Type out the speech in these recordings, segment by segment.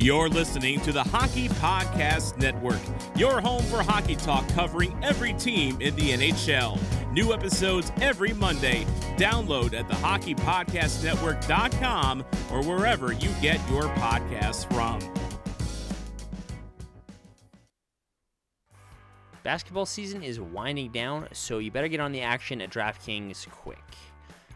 You're listening to the Hockey Podcast Network, your home for hockey talk covering every team in the NHL. New episodes every Monday. Download at thehockeypodcastnetwork.com or wherever you get your podcasts from. Basketball season is winding down, so you better get on the action at DraftKings quick.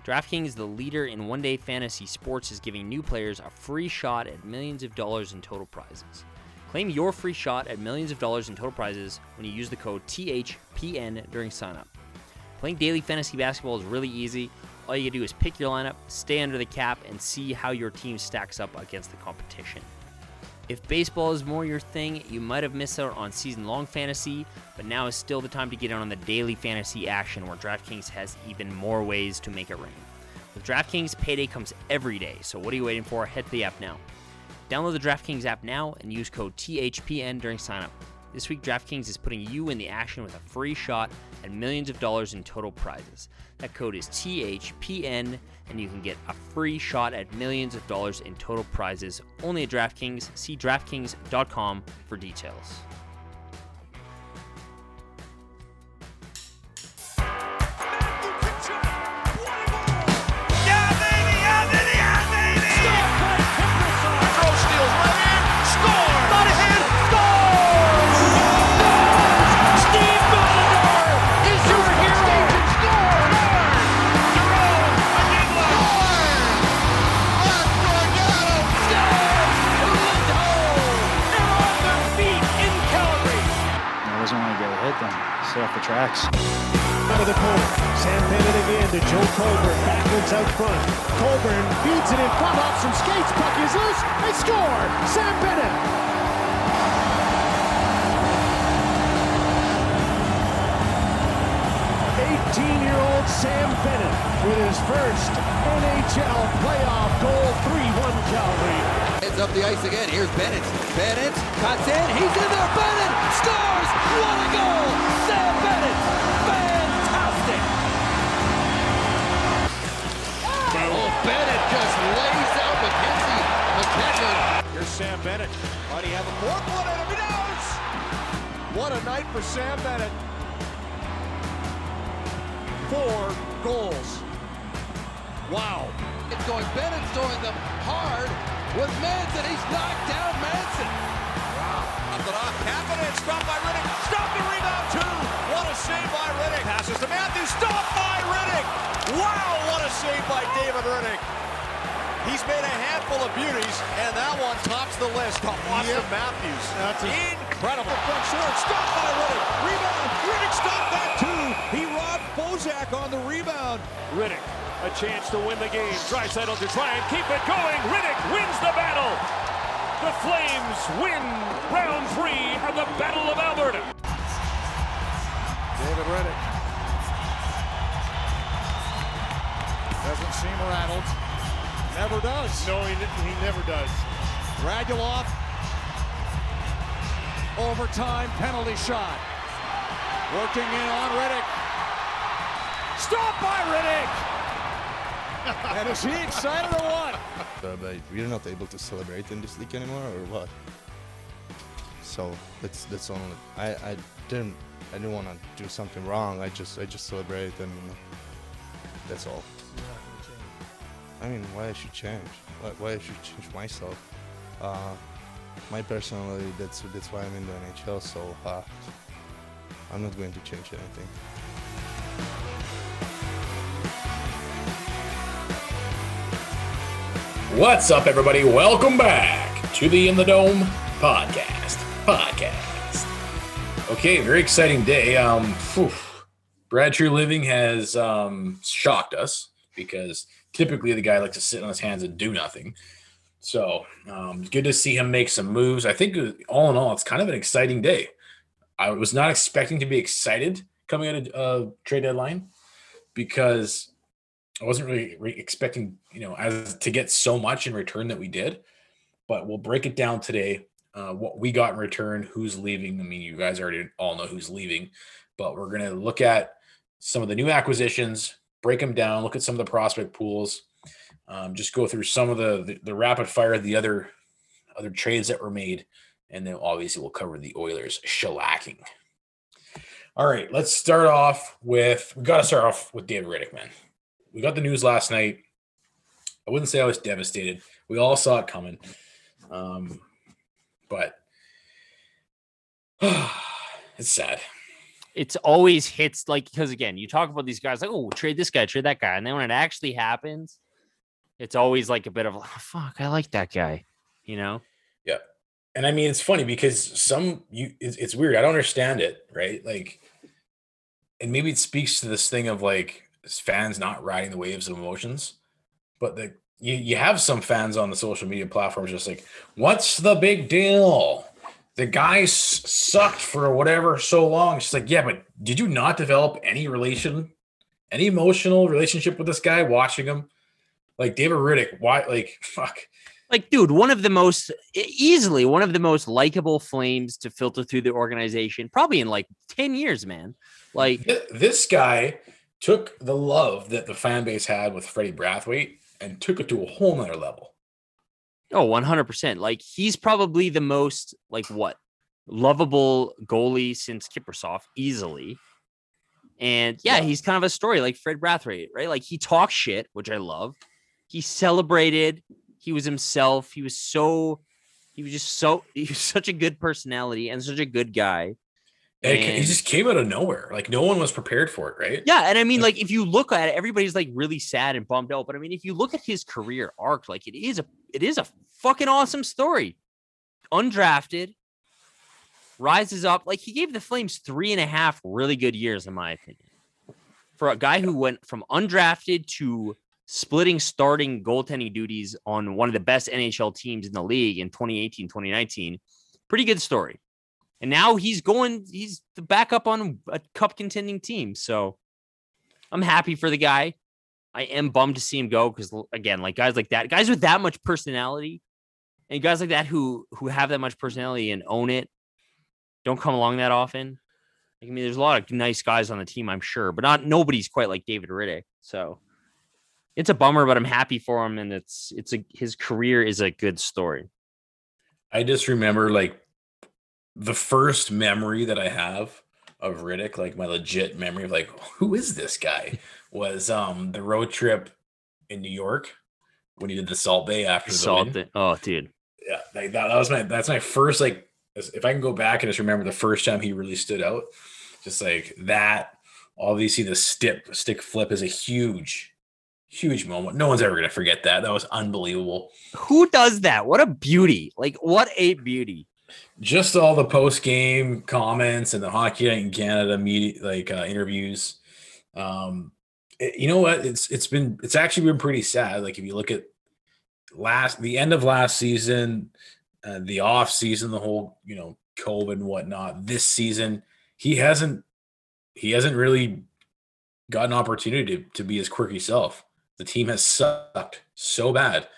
DraftKings, the leader in one day fantasy sports, is giving new players a free shot at millions of dollars in total prizes. Claim your free shot at millions of dollars in total prizes when you use the code THPN during signup. Playing daily fantasy basketball is really easy. All you do is pick your lineup, stay under the cap, and see how your team stacks up against the competition. If baseball is more your thing, you might have missed out on season long fantasy, but now is still the time to get in on the daily fantasy action where DraftKings has even more ways to make it rain. With DraftKings, payday comes every day, so what are you waiting for? To the app now. Download the DraftKings app now and use code THPN during signup. This week, DraftKings is putting you in the action with a free shot at millions of dollars in total prizes. That code is THPN, and you can get a free shot at millions of dollars in total prizes only at DraftKings. See DraftKings.com for details. Tracks. Out of the corner. Sam Bennett again to Joe Colborne. Backwards out front. Colborne feeds it in front off some skates. Puck is loose. They score. Sam Bennett. 18-year-old Sam Bennett with his first NHL playoff goal. 3-1 Calgary. Heads up the ice again. Here's Bennett. Bennett cuts in. He's in there. Bennett scores. What a goal! Sam Bennett. Bennett just lays out McKenzie. McKenzie. Here's Sam Bennett. Might he have a more one in him? He does! What a night for Sam Bennett. Four goals. Wow. It's going. Bennett's throwing them hard with Manson. He's knocked down Manson. Wow. Up it off. Kapanen stopped by Rittich. Stop the save by David Rittich. He's made a handful of beauties, and that one tops the list. Auston Matthews. That's incredible. Front short. Stopped by Rittich. Rebound. Rittich stopped that too. He robbed Bozak on the rebound. Rittich. A chance to win the game. Draisaitl to try and keep it going. Rittich wins the battle. The Flames win round three of the Battle of Alberta. David Rittich. Doesn't seem rattled. Never does. No, he, he never does. Radulov. Overtime penalty shot. Working in on Rittich. Stop by Rittich. and is he excited or what? Uh, but we're not able to celebrate in this league anymore, or what? So that's that's only. I, I didn't I didn't want to do something wrong. I just I just celebrate and that's all. I mean, why I should change? Why, why I should change myself? Uh, my personality. That's that's why I'm in the NHL. So uh, I'm not going to change anything. What's up, everybody? Welcome back to the In the Dome podcast. Podcast. Okay, very exciting day. Um. Brad Treliving has um, shocked us because typically the guy likes to sit on his hands and do nothing. So um, good to see him make some moves. I think uh, all in all, it's kind of an exciting day. I was not expecting to be excited coming out of uh, trade deadline because I wasn't really re- expecting, you know, as to get so much in return that we did. But we'll break it down today. Uh, what we got in return, who's leaving. I mean, you guys already all know who's leaving, but we're going to look at some of the new acquisitions, break them down, look at some of the prospect pools, um, just go through some of the, the the rapid fire the other other trades that were made, and then obviously we'll cover the Oilers shellacking. All right, let's start off with we got to start off with David Rittich, man. We got the news last night. I wouldn't say I was devastated. We all saw it coming, um, but it's sad. It's always hits like because again, you talk about these guys like, oh, trade this guy, trade that guy, and then when it actually happens, it's always like a bit of oh, fuck. I like that guy, you know. Yeah, and I mean it's funny because some you it's, it's weird. I don't understand it, right? Like, and maybe it speaks to this thing of like fans not riding the waves of emotions, but the you, you have some fans on the social media platforms just like, what's the big deal? The guy sucked for whatever so long. She's like, yeah, but did you not develop any relation, any emotional relationship with this guy watching him? Like David Rittich, why? Like, fuck. Like, dude, one of the most easily one of the most likable flames to filter through the organization, probably in like 10 years, man. Like, This guy took the love that the fan base had with Freddie Brathwaite and took it to a whole nother level. Oh, 100%. Like, he's probably the most, like, what? Lovable goalie since Kiprusoff, easily. And yeah, Yeah. he's kind of a story like Fred Brathwaite, right? Like, he talks shit, which I love. He celebrated. He was himself. He was so, he was just so, he was such a good personality and such a good guy. And it he just came out of nowhere. Like no one was prepared for it, right? Yeah, and I mean, like, if you look at it, everybody's like really sad and bummed out. But I mean, if you look at his career arc, like it is a it is a fucking awesome story. Undrafted, rises up. Like he gave the Flames three and a half really good years, in my opinion. For a guy who went from undrafted to splitting starting goaltending duties on one of the best NHL teams in the league in 2018, 2019, pretty good story. And now he's going, he's the backup on a cup contending team. So I'm happy for the guy. I am bummed to see him go because again, like guys like that, guys with that much personality, and guys like that who who have that much personality and own it, don't come along that often. I mean, there's a lot of nice guys on the team, I'm sure, but not nobody's quite like David Rittich. So it's a bummer, but I'm happy for him, and it's it's a his career is a good story. I just remember like the first memory that I have of Rittich, like my legit memory of like, who is this guy? Was um the road trip in New York when he did the Salt Bae after the Salt win. it. Oh, dude. Yeah, like that, that was my that's my first like if I can go back and just remember the first time he really stood out, just like that. Obviously, the stick stick flip is a huge, huge moment. No one's ever gonna forget that. That was unbelievable. Who does that? What a beauty. Like, what a beauty. Just all the post game comments and the hockey night in Canada media like uh, interviews. Um, it- you know what? It's it's been it's actually been pretty sad. Like if you look at last the end of last season, uh, the off season, the whole you know COVID and whatnot. This season, he hasn't he hasn't really got an opportunity to, to be his quirky self. The team has sucked so bad.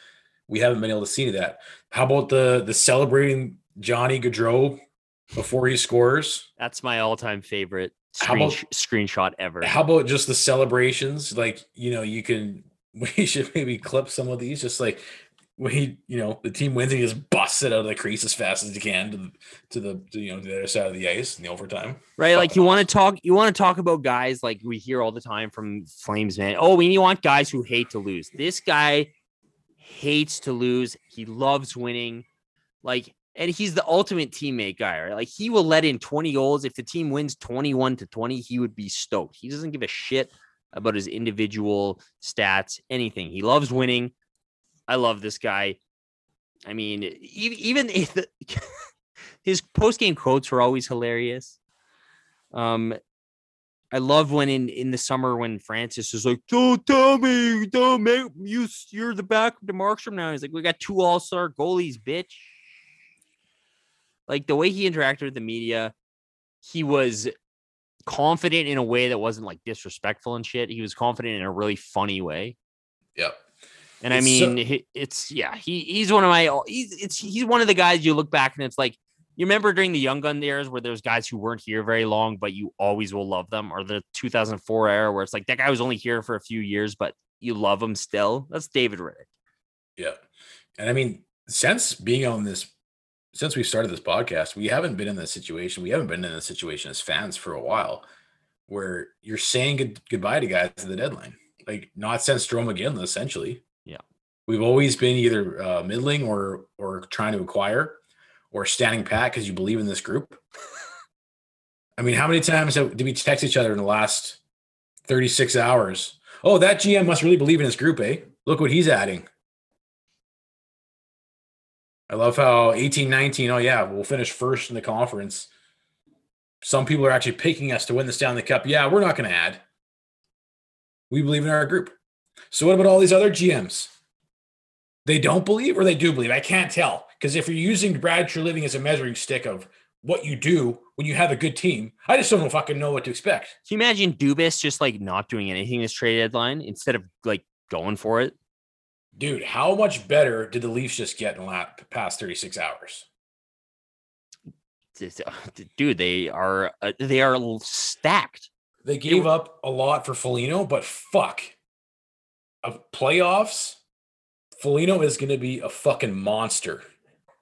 We haven't been able to see that. How about the the celebrating Johnny Gaudreau before he scores? That's my all-time favorite How about- screenshot ever. How about just the celebrations? Like, you know, you can we should maybe clip some of these, just like when he, you know, the team wins and he just busts it out of the crease as fast as he can to the to the to, you know the other side of the ice in the overtime. right? Like you want to talk, you want to talk about guys like we hear all the time from Flames, man. Oh, we want guys who hate to lose. This guy hates to lose. He loves winning. Like, and he's the ultimate teammate guy, right? Like he will let in 20 goals. If the team wins 21 to 20, he would be stoked. He doesn't give a shit about his individual stats, anything. He loves winning. I love this guy. I mean, even if the, his post game quotes were always hilarious. Um, I love when in in the summer when Francis is like, "Don't tell me, don't make you. You're the back of the Markstrom now." He's like, "We got two All Star goalies, bitch." Like the way he interacted with the media, he was confident in a way that wasn't like disrespectful and shit. He was confident in a really funny way. Yep. And I It's so- mean, he- it's yeah, he he's one of my he's it's he's one of the guys you look back and it's like you remember during the young gun years where there's guys who weren't here very long, but you always will love them, or the 2004 era where it's like that guy was only here for a few years, but you love him still. That's David Rittich. Yeah. And I mean, since being on this, since we started this podcast, we haven't been in this situation. We haven't been in this situation as fans for a while, where you're saying good, goodbye to guys at the deadline. Like not since Strome again, essentially. Yeah. We've always been either uh, middling or or trying to acquire, or standing pat because you believe in this group. I mean, how many times have, did we text each other in the last 36 hours? Oh, that GM must really believe in his group, eh? Look what he's adding. I love how 18 19, oh, yeah, we'll finish first in the conference. Some people are actually picking us to win the Stanley Cup. Yeah, we're not going to add. We believe in our group. So, what about all these other GMs? They don't believe or they do believe? I can't tell. Because if you're using Brad Treliving as a measuring stick of what you do when you have a good team, I just don't fucking know what to expect. Can you imagine Dubas just like not doing anything this trade deadline instead of like going for it? Dude, how much better did the Leafs just get in the last, past 36 hours? Dude, they are uh, they are stacked. They gave up a lot for Foligno, but fuck. Of playoffs, Foligno is going to be a fucking monster.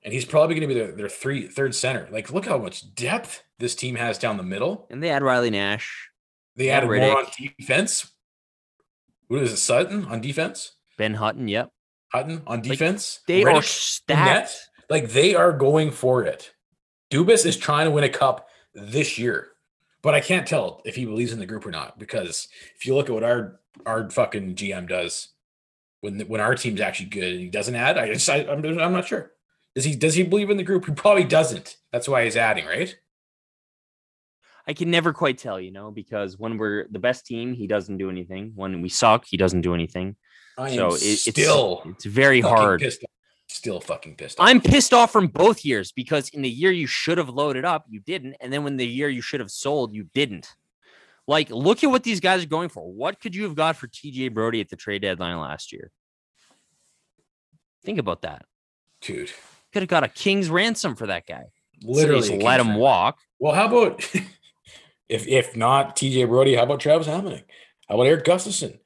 And he's probably going to be their, their three third center. Like, look how much depth this team has down the middle. And they add Riley Nash. They, added Rittich. more on defense. What is it, Sutton on defense? Ben Hutton, yep. Hutton on defense. Like, they are stacked. Like they are going for it. Dubas is trying to win a cup this year, but I can't tell if he believes in the group or not because if you look at what our our fucking GM does when when our team's actually good and he doesn't add, I just I, I'm I'm not sure. Does he does he believe in the group? He probably doesn't. That's why he's adding, right? I can never quite tell, you know, because when we're the best team, he doesn't do anything. When we suck, he doesn't do anything. I so it, still it's, it's very hard. Still fucking pissed off. I'm pissed off from both years because in the year you should have loaded up, you didn't, and then when the year you should have sold, you didn't. Like, look at what these guys are going for. What could you have got for TJ Brodie at the trade deadline last year? Think about that, dude. Could have got a king's ransom for that guy. Literally, so let him ransom. walk. Well, how about if if not TJ Brodie, How about Travis Hamonic? How about Eric Gustafsson?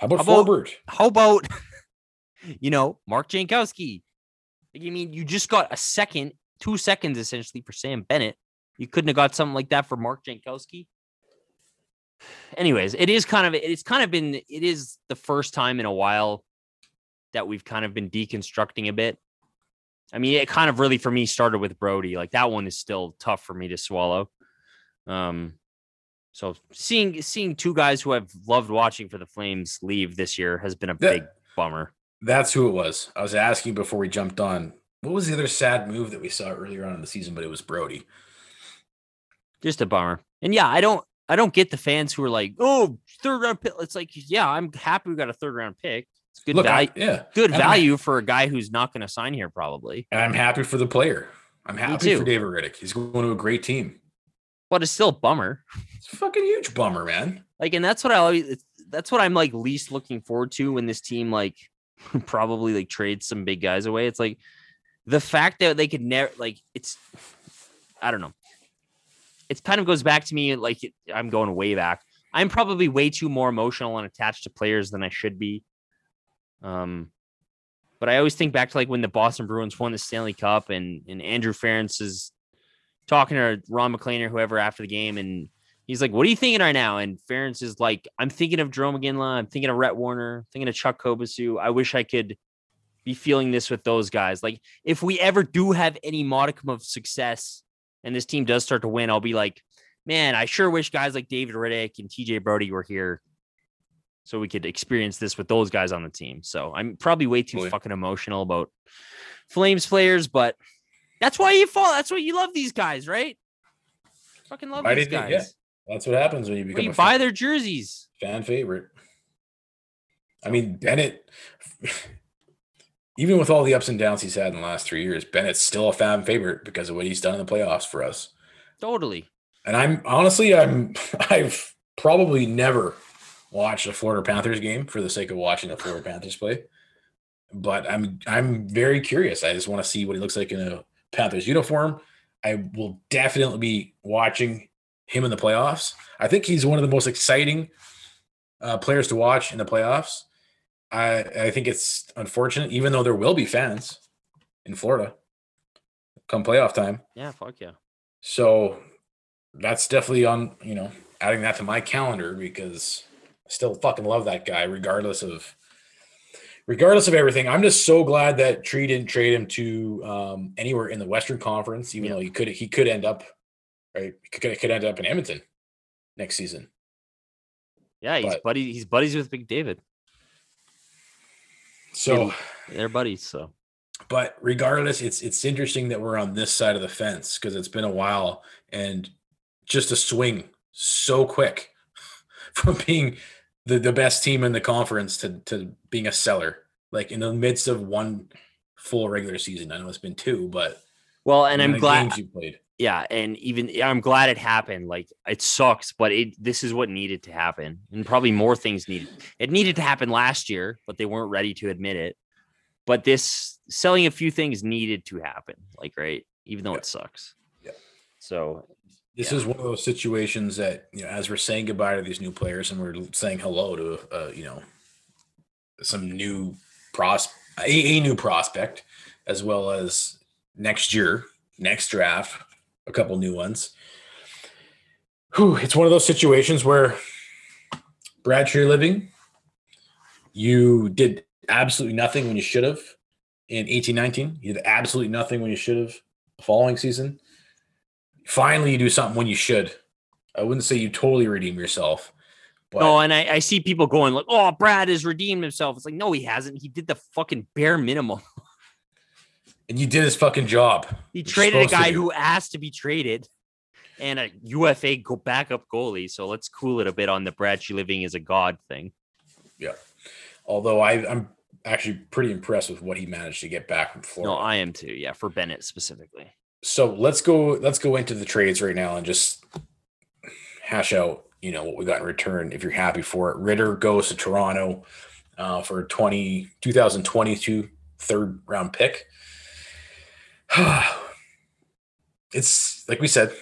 How about, how about How about you know Mark Jankowski? You mean you just got a second, two seconds essentially for Sam Bennett? You couldn't have got something like that for Mark Jankowski. Anyways, it is kind of it's kind of been it is the first time in a while that we've kind of been deconstructing a bit. I mean, it kind of really for me started with Brodie. Like that one is still tough for me to swallow. Um, so seeing seeing two guys who I've loved watching for the Flames leave this year has been a that, big bummer. That's who it was. I was asking before we jumped on. What was the other sad move that we saw earlier on in the season? But it was Brodie. Just a bummer. And yeah, I don't I don't get the fans who are like, oh, third round pick. It's like, yeah, I'm happy we got a third round pick. It's good Look, value. I, yeah, good value for a guy who's not going to sign here, probably. And I'm happy for the player. I'm happy for David Rittich. He's going to a great team but it's still a bummer. It's a fucking huge bummer, man. Like, and that's what I always, that's what I'm like least looking forward to when this team like probably like trades some big guys away. It's like the fact that they could never like it's, I don't know. It kind of goes back to me like I'm going way back. I'm probably way too more emotional and attached to players than I should be. Um, but I always think back to like when the Boston Bruins won the Stanley Cup and and Andrew Ference is talking to Ron MacLean or whoever after the game, and he's like, "What are you thinking right now?" And Ference is like, "I'm thinking of Jarome Iginla. I'm thinking of Rhett Warrener. Thinking of Chuck Kobasew. I wish I could be feeling this with those guys. Like, if we ever do have any modicum of success, and this team does start to win, I'll be like, man, I sure wish guys like David Rittich and TJ Brodie were here." So we could experience this with those guys on the team. So I'm probably way too oh, Boy. fucking emotional about Flames players, but that's why you fall. That's why you love these guys, right? Fucking love why these guys. yeah. That's what happens when you become. When you buy fan, their jerseys. Fan favorite. I mean, Bennett. even with all the ups and downs he's had in the last three years, Bennett's still a fan favorite because of what he's done in the playoffs for us. Totally. And I'm honestly, I'm I've probably never watched a Florida Panthers game for the sake of watching the Florida Panthers play. But I'm I'm very curious. I just want to see what he looks like in a Panthers uniform. I will definitely be watching him in the playoffs. I think he's one of the most exciting uh, players to watch in the playoffs. I I think it's unfortunate, even though there will be fans. in Florida come playoff time. Yeah, fuck yeah. So that's definitely on, you know, adding that to my calendar because I still fucking love that guy, regardless of regardless of everything. I'm just so glad that Tree didn't trade him to um, anywhere in the Western Conference, even Yeah. though he could he could end up right, he could could end up in Edmonton next season. Yeah, he's But- buddy. He's buddies with Big David. So, They're buddies. So but regardless, it's it's interesting that we're on this side of the fence because it's been a while and just a swing so quick from being the, the best team in the conference to to being a seller like in the midst of one full regular season. I know it's been two, but well, and I'm glad. you played. yeah and even i'm glad it happened like it sucks but it this is what needed to happen and probably more things needed it needed to happen last year but they weren't ready to admit it but this selling a few things needed to happen like right even though Yeah. it sucks Yeah. so This Yeah. is one of those situations that you know, as we're saying goodbye to these new players and we're saying hello to, uh, you know, some new pros, a, a new prospect, as well as next year, next draft, a couple new ones. Whew, it's one of those situations where Brad Treliving, you did absolutely nothing when you should have in eighteen nineteen. You did absolutely nothing when you should have the following season finally you do something when you should. I wouldn't say you totally redeem yourself, but no and I, I see people going like oh brad has redeemed himself. It's like no he hasn't. He did the fucking bare minimum. And you did his fucking job. he traded a guy who asked to be traded and a ufa go backup goalie. So let's cool it a bit on the brad Treliving is a god thing. Yeah, Although I, I'm actually pretty impressed with what he managed to get back from Florida. no i am too. Yeah for bennett specifically so let's go. Let's go into the trades right now and just hash out. You know what we got in return. If you're happy for it, Ritter goes to Toronto uh, for a 20, 2022 third round pick. it's like we said,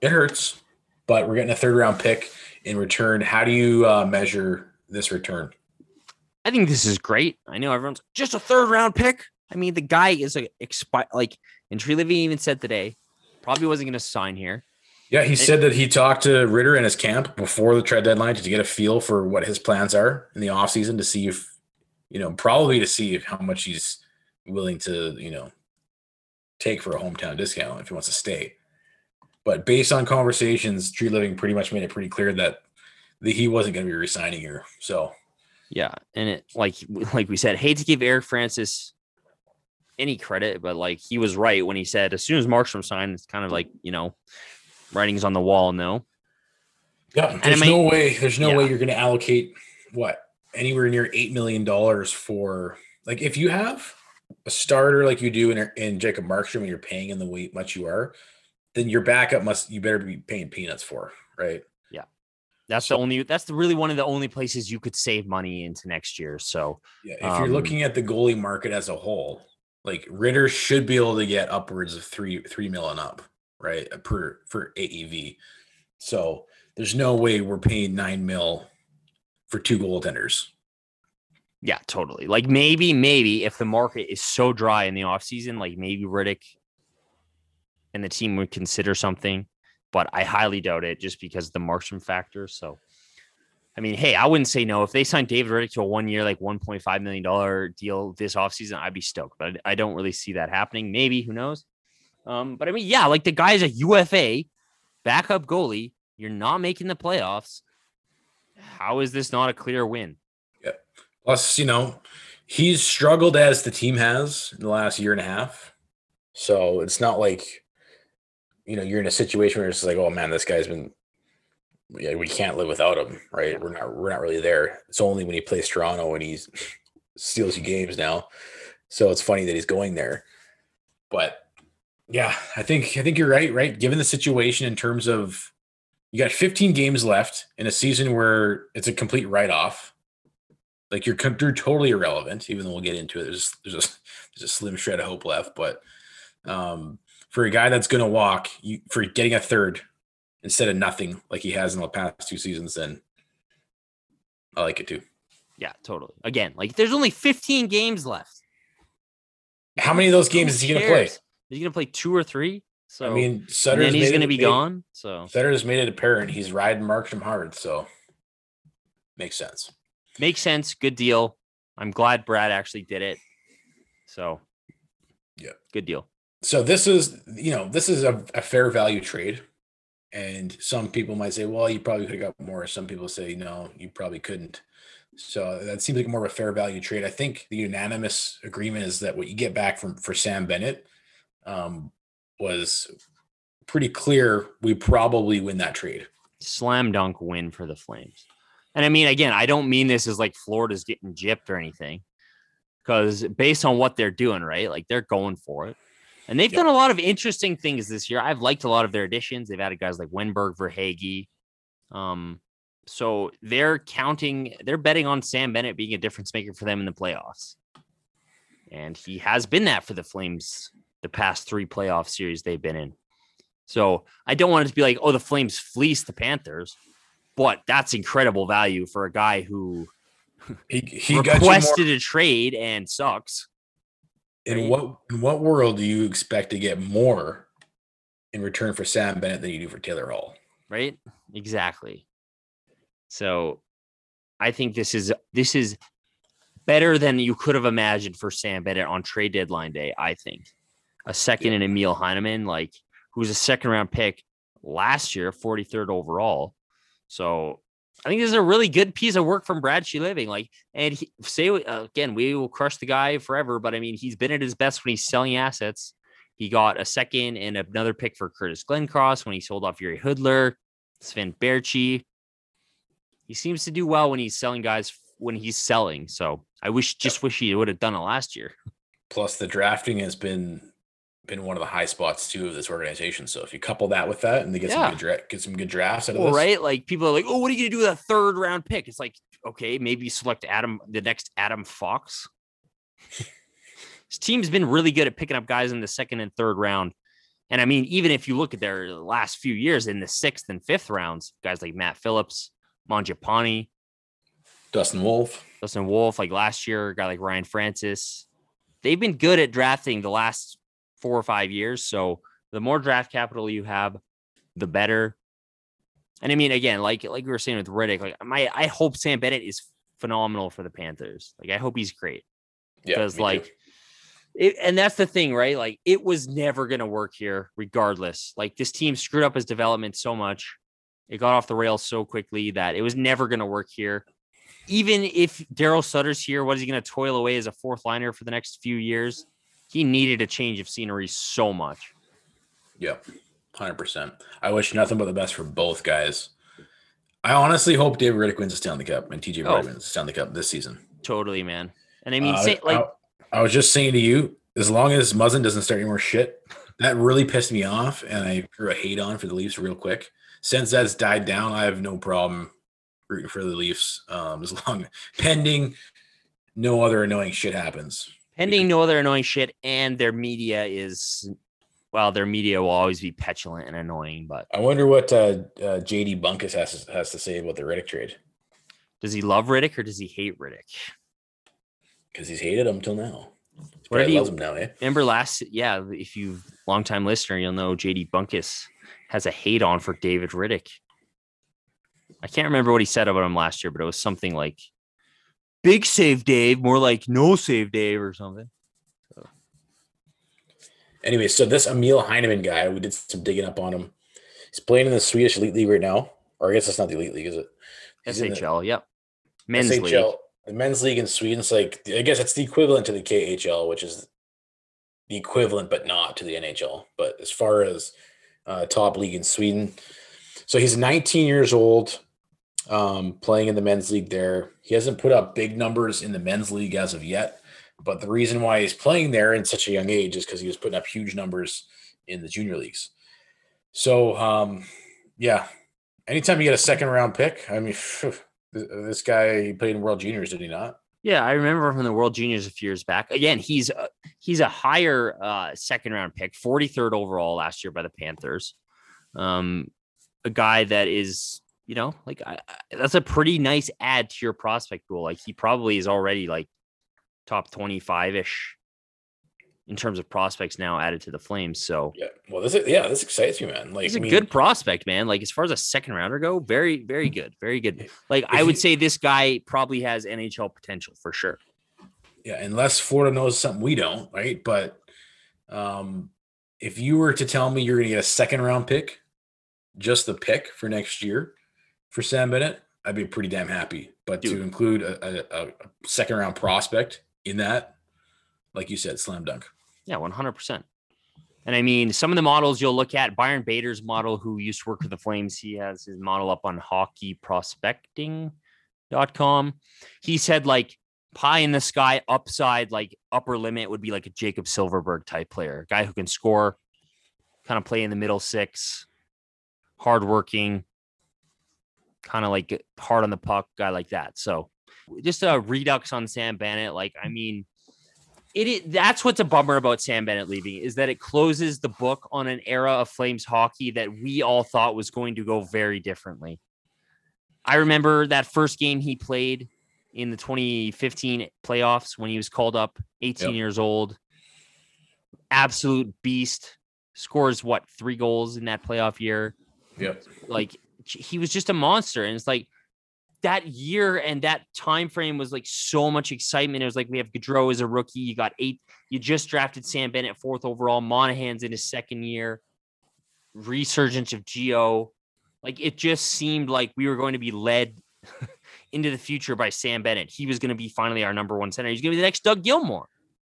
it hurts, but we're getting a third round pick in return. How do you uh, measure this return? I think this is great. I know everyone's just a third round pick. I mean, the guy is a expi like, and Treliving even said today, probably wasn't going to sign here. Yeah, he said that he talked to Ritter in his camp before the trade deadline to get a feel for what his plans are in the offseason to see if, you know, probably to see if how much he's willing to, you know, take for a hometown discount if he wants to stay. But based on conversations, Treliving pretty much made it pretty clear that the, he wasn't going to be resigning here. So Yeah, and it like like we said, hate to give Eric Francis any credit, but like he was right when he said as soon as Markstrom signed, it's kind of like you know, writing's on the wall. No, yeah, I there's mean- no way. There's no way you're going to allocate what anywhere near eight million dollars for like if you have a starter like you do in, in Jacob Markstrom and you're paying in the way much you are, then your backup must you better be paying peanuts for, right? Yeah, that's the only that's the, really one of the only places you could save money into next year. So Yeah. If you're Um, looking at the goalie market as a whole, like Ritter should be able to get upwards of three three mil and up, right? uh, Per for AAV. So there's no way we're paying nine mil for two goaltenders. yeah, totally. Like maybe maybe if the market is so dry in the offseason, like maybe Rittich and the team would consider something, but I highly doubt it just because of the Markstrom factor. So. I mean, hey, I wouldn't say no. If they signed David Rittich to a one year, like $1.5 million deal this offseason, I'd be stoked. But I don't really see that happening. Maybe, who knows? Um, but I mean, yeah, like the guy's a UFA backup goalie. You're not making the playoffs. How is this not a clear win? Yeah. Plus, you know, he's struggled as the team has in the last year and a half. So it's not like, you know, you're in a situation where it's like, oh man, this guy's been yeah, we can't live without him, right? We're not we're not really there. It's only when he plays Toronto and he steals you games now. So it's funny that he's going there. But yeah, I think I think you're right, right? Given the situation in terms of you got 15 games left in a season where it's a complete write-off. Like you're, you're totally irrelevant, even though we'll get into it. There's there's a there's a slim shred of hope left, but um, for a guy that's going to walk, you for getting a third instead of nothing like he has in the past two seasons, then I like it too. Yeah, totally. Again, like there's only 15 games left. How many of those games Who is he going to play? He's gonna play two or three. So I mean, and Sutter's then he's gonna it- be made- gone. So Sutter has made it apparent he's riding Markstrom hard, so makes sense. makes sense. Good deal. I'm glad Brad actually did it. So Yeah. good deal. So this is, you know, this is a, a fair value trade. And some people might say, well, you probably could have got more. Some people say, no, you probably couldn't. So that seems like more of a fair value trade. I think the unanimous agreement is that what you get back from for Sam Bennett um, was pretty clear. We probably win that trade. Slam dunk win for the Flames. And I mean, again, I don't mean this as like Florida's getting gypped or anything. Because based on what they're doing, right? Like they're going for it. And they've Yep. done a lot of interesting things this year. I've liked a lot of their additions. They've added guys like Wennberg, Verhaeghe. Um, so they're counting, they're betting on Sam Bennett being a difference maker for them in the playoffs. And he has been that for the Flames the past three playoff series they've been in. So I don't want it to be like, oh, the Flames fleece the Panthers, but that's incredible value for a guy who He, he got more. requested a trade and sucks. In what in what world do you expect to get more in return for Sam Bennett than you do for Taylor Hall? right? Exactly. So I think this is this is better than you could have imagined for Sam Bennett on trade deadline day. I think a second in Emil Heineman, like who was a second round pick last year, 43rd overall. So I think this is a really good piece of work from Brad Living. Like, and he, say uh, again, we will crush the guy forever, but I mean, he's been at his best when he's selling assets. He got a second and another pick for Curtis Glencross when he sold off Jiri Hudler, Sven Baertschi. He seems to do well when he's selling guys when he's selling. So I wish, just wish he would have done it last year. Plus, the drafting has been been one of the high spots too of this organization. So if you couple that with that, and they get Yeah. some good dra- get some good drafts out of Well, this, right? Like people are like, oh, what are you gonna do with a third round pick? It's like, okay, maybe you select Adam, the next Adam Fox. His team's been really good at picking up guys in the second and third round. And I mean, even if you look at their last few years in the sixth and fifth rounds, guys like Matt Phillips, Mangiapane, Dustin Wolf. Dustin Wolf, like last year, a guy like Ryan Francis, they've been good at drafting the last four or five years. So the more draft capital you have, the better. And I mean, again, like like we were saying with Rittich, like my I hope Sam Bennett is phenomenal for the Panthers. Like I hope he's great Yeah, because too. like it, and that's the thing, right? Like it was never gonna work here, regardless. Like this team screwed up his development so much, it got off the rails so quickly that it was never gonna work here. Even if Daryl Sutter's here, what is he gonna toil away as a fourth liner for the next few years? He needed a change of scenery so much. Yep, hundred percent. I wish nothing but the best for both guys. I honestly hope David Rittich wins the Stanley Cup and TJ Oh. Brodie wins the Stanley Cup this season. Totally, man. And I mean, Uh, say, like, I, I was just saying to you, as long as Muzzin doesn't start any more shit, that really pissed me off, and I threw a hate on for the Leafs real quick. Since that's died down, I have no problem rooting for the Leafs, um, as long pending no other annoying shit happens. Pending no other annoying shit, and their media is, well, their media will always be petulant and annoying. But I wonder what uh, uh, JD Bunkis has has to say about the Rittich trade does he love Rittich or does he hate Rittich? because he's hated him till now. What he- loves him now, eh? Remember last, yeah, if you long time listener, you'll know JD Bunkis has a hate on for David Rittich. I can't remember what he said about him last year, but it was something like big save Dave, more like no save Dave or something. Anyway, so this Emil Heineman guy, we did some digging up on him. He's playing in the Swedish Elite League right now. Or I guess it's not the Elite League, is it? He's in the- SHL, yep. Men's SHL, league. The men's league in Sweden is like I guess it's the equivalent to the KHL, which is the equivalent but not to the NHL. But as far as uh, top league in Sweden, so he's 19 years old, um, playing in the men's league there. He hasn't put up big numbers in the men's league as of yet, but the reason why he's playing there in such a young age is because he was putting up huge numbers in the junior leagues. So um, yeah, anytime you get a second round pick, I mean. Th- This guy he played in World Juniors, did he not? Yeah, I remember from the World Juniors a few years back. Again, he's a, he's a higher uh, second round pick, 43rd overall last year by the Panthers. Um, a guy that is, you know, like I, I- that's a pretty nice add to your prospect pool. Like he probably is already like top 25 ish in terms of prospects now added to the Flames. So Yeah. Well, this is, yeah, this excites me, man. Like, he's a I mean, good prospect, man. Like as far as a second rounder go, very, very good, very good. Like I would you- say this guy probably has NHL potential for sure. Yeah, unless Florida knows something we don't, right? But um, if you were to tell me you're going to get a second round pick, just the pick for next year for Sam Bennett, I'd be pretty damn happy. But to include a, a, a second round prospect in that, like you said, slam dunk. Yeah, one hundred percent. And I mean, some of the models you'll look at, Byron Bader's model, who used to work for the Flames, he has his model up on hockeyprospecting.com. He said like pie in the sky upside, like upper limit would be like a Jacob Silfverberg type player, guy who can score, kind of play in the middle six, hardworking, kind of like hard on the puck, guy like that. So just a redux on Sam Bennett. Like, I mean, it is, that's what's a bummer about Sam Bennett leaving is that it closes the book on an era of Flames hockey that we all thought was going to go very differently. I remember that first game he played in the 2015 playoffs when he was called up, 18 Yep. years old. Absolute beast. Scores what, three goals in that playoff year? Yep. like he was just a monster and it's like that year and that time frame was like so much excitement. It was like we have Gaudreau as a rookie you got eight you just drafted Sam Bennett fourth overall Monahan's in his second year resurgence of Gio like it just seemed like we were going to be led into the future by Sam Bennett. He was going to be finally our number one center. He's going to be the next Doug Gilmour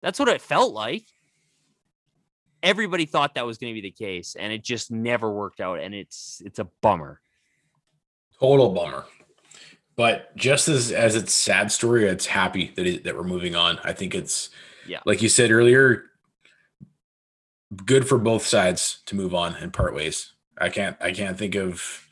that's what it felt like. Everybody thought that was going to be the case and it just never worked out and it's it's a bummer Total bummer. But just as as it's sad story, it's happy that it, that we're moving on. I think it's Yeah. like you said earlier, good for both sides to move on and part ways. I can't I can't think of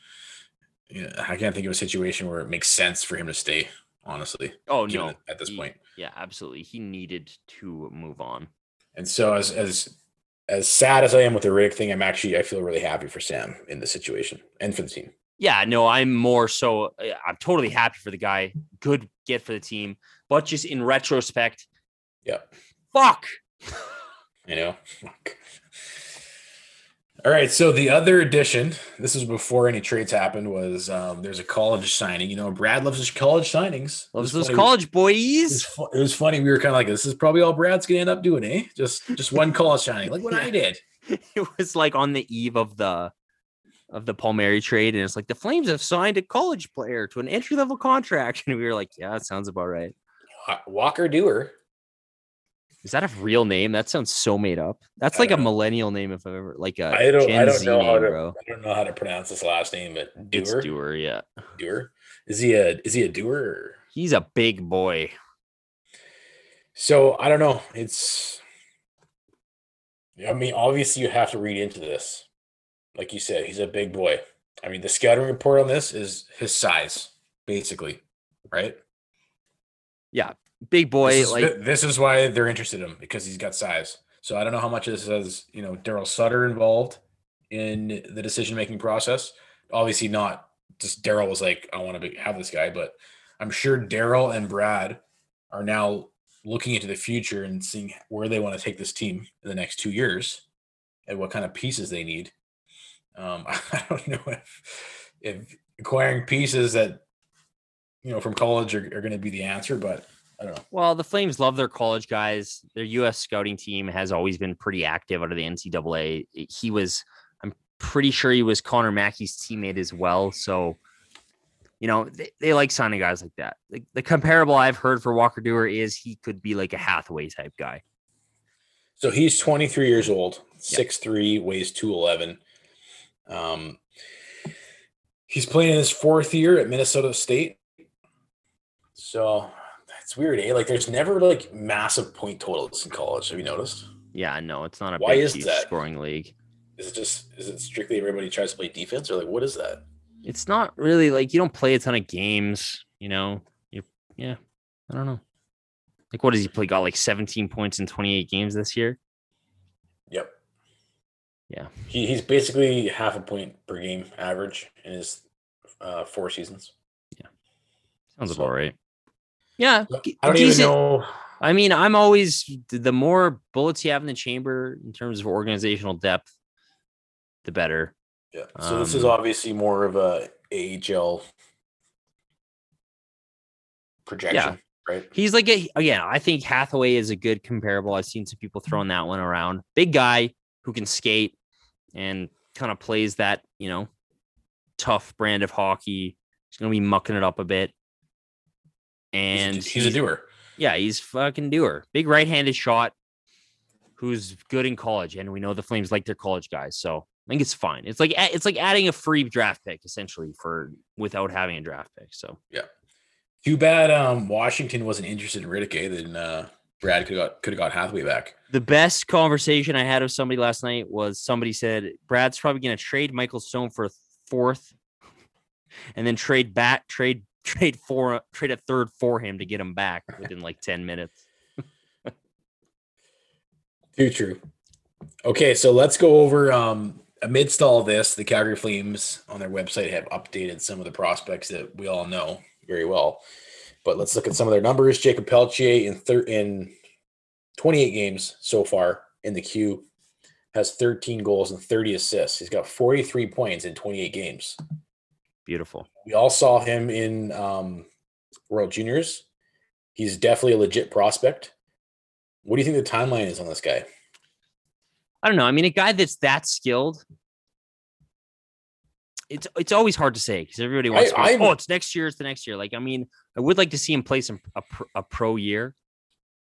yeah, I can't think of a situation where it makes sense for him to stay. Honestly, oh no at this he- point. yeah absolutely he needed to move on And so as as as sad as I am with the Rick thing, I'm actually I feel really happy for Sam in this situation and for the team. Yeah no i'm more so uh, i'm totally happy for the guy good get for the team but just in retrospect Yeah. fuck You know. All right. So the other addition, this is before any trades happened, was um, there's a college signing. You know, Brad loves his college signings. Loves those funny- college It was, boys it was funny. We were kind of like, this is probably all Brad's gonna end up doing, eh? Just just one college signing, like what I did. it was like on the eve of the of the Palmieri trade, and it's like the Flames have signed a college player to an entry level contract, and we were like, "Yeah, that sounds about right." Walker Duehr. Is that a real name? That sounds so made up. That's like a millennial name, if I've ever like a I don't. Gen I don't Z know how to. bro. I don't know how to pronounce his last name, but It's Duehr. Duehr, yeah. Duehr. Is he a? Is he a doer? Or? He's a big boy. So I don't know. It's. I mean, obviously, you have to read into this. Like you said, he's a big boy. I mean, the scouting report on this is his size, basically, right? Yeah, big boy, this, is, like this is why they're interested in him because he's got size. So I don't know how much of this has you know Daryl Sutter involved in the decision making process. Obviously, not just Daryl was like, I want to have this guy, but I'm sure Daryl and Brad are now looking into the future and seeing where they want to take this team in the next two years and what kind of pieces they need. Um, I don't know if if acquiring pieces that you know from college are, are going to be the answer, but I don't know. Well, the Flames love their college guys. Their U.S. scouting team has always been pretty active out of the NCAA. He was, I'm pretty sure he was Connor Mackey's teammate as well. So, you know, they, they like signing guys like that. The, the comparable I've heard for Walker Duehr is he could be like a Hathaway type guy. So he's 23 years old, Yeah. 6'3, weighs 211. Um, he's playing in his fourth year at Minnesota State. So that's weird, eh? Like there's never like massive point totals in college. Have you noticed? Yeah, no, it's not a Why big, is that? scoring league. Is it just is it strictly everybody tries to play defense or like what is that? It's not really like you don't play a ton of games, you know. You yeah, I don't know. Like what does he play? Got like 17 points in 28 games this year. Yep. Yeah. He, he's basically half a point per game average in his uh, four seasons. Yeah. Sounds So- about right. Yeah, But g- I don't even know. I mean, I'm always the more bullets you have in the chamber in terms of organizational depth, the better. Yeah. So this is Um, obviously more of a AHL projection, right? He's like a, again, I think Hathaway is a good comparable. I've seen some people throwing that one around. Big guy who can skate and kind of plays that, you know, tough brand of hockey. He's gonna be mucking it up a bit. And he's, a, he's a doer. Yeah, he's fucking doer. Big right-handed shot who's good in college. And we know the Flames like their college guys. So I think it's fine. It's like it's like adding a free draft pick essentially for without having a draft pick. So yeah. Too bad um, Washington wasn't interested in Rittich. eh? Then uh, Brad could have got could have got Hathaway back. the best conversation I had with somebody last night was somebody said Brad's probably going to trade Michael Stone for a fourth, and then trade back, trade trade for trade a third for him to get him back within like ten minutes. Too true. Okay, so let's go over. Um, amidst all this, the Calgary Flames on their website have updated some of the prospects that we all know very well. But let's look at some of their numbers. Jakob Pelletier in thir- in 28 games so far in the queue has 13 goals and 30 assists. He's got 43 points in 28 games. Beautiful. We all saw him in um, World Juniors. He's definitely a legit prospect. What do you think the timeline is on this guy? I don't know. I mean, a guy that's that skilled. It's it's always hard to say because everybody wants. to I- go, oh, it's next year. It's the next year. Like, I mean, I would like to see him play some a, a pro year.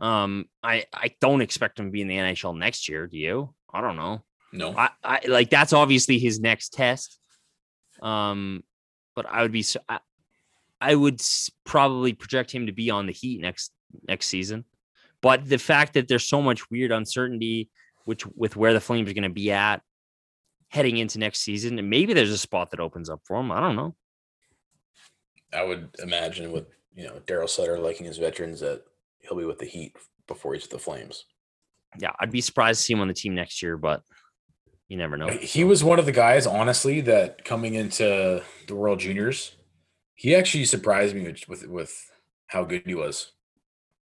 Um, I I don't expect him to be in the NHL next year. Do you? I don't know. No. I, I like that's obviously his next test. Um, but I would be so I, I would probably project him to be on the Heat next next season. But the fact that there's so much weird uncertainty, which with where the Flames are going to be at heading into next season, and maybe there's a spot that opens up for him. I don't know. I would imagine with you know Daryl Sutter liking his veterans that he'll be with the Heat before he's with the Flames. Yeah, I'd be surprised to see him on the team next year, but you never know. He was one of the guys, honestly, that coming into the World Juniors, he actually surprised me with with, with how good he was.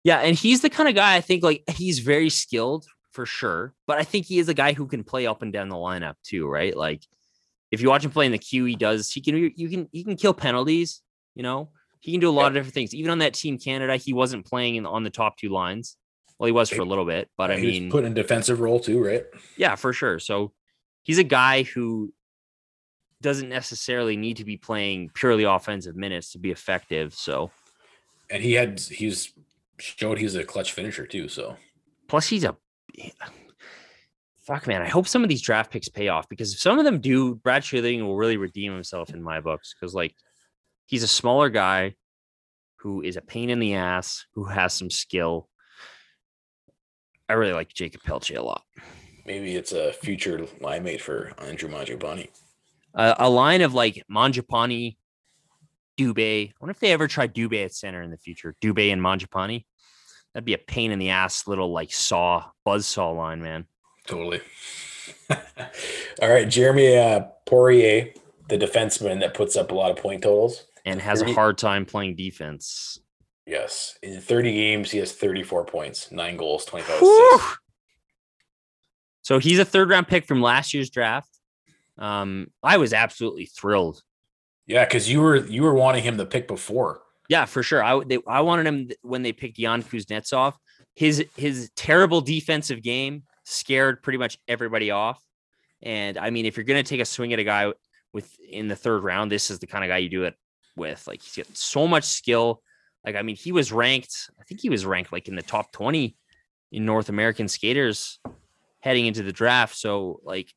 Yeah, and he's the kind of guy I think like he's very skilled for sure, but I think he is a guy who can play up and down the lineup too, right? Like if you watch him play in the queue, he does. He can you can he can kill penalties. You know, he can do a lot of different things. Even on that team Canada, he wasn't playing in, on the top two lines. Well, he was for a little bit, but I he mean, put in defensive role too, right? yeah, for sure. So he's a guy who doesn't necessarily need to be playing purely offensive minutes to be effective. So And he had he's showed he's a clutch finisher too. So Plus, he's a fuck man. I hope some of these draft picks pay off because if some of them do, Brad Shilling will really redeem himself in my books because like he's a smaller guy who is a pain in the ass who has some skill. I really like Jakob Pelletier a lot. maybe it's a future line mate for Andrew Mangiapane. Uh, a line of like Mangiapane, Dubé. I wonder if they ever try Dubé at center in the future. Dubé and Mangiapane. That'd be a pain in the ass little like saw buzz saw line, man. Totally. All right, Jeremy uh, Poirier, the defenseman that puts up a lot of point totals. And has a hard time playing defense. Yes, in 30 games, he has 34 points, nine goals, 25 assists. So he's a third round pick from last year's draft. Um, I was absolutely thrilled. Yeah, because you were you were wanting him to pick before. Yeah, for sure. I they, I wanted him when they picked Yan Kuznetsov. His his terrible defensive game scared pretty much everybody off. And I mean, if you're gonna take a swing at a guy with in the third round, this is the kind of guy you do it with. Like he's got so much skill. Like I mean, he was ranked. I think he was ranked like in the top twenty in North American skaters heading into the draft. So like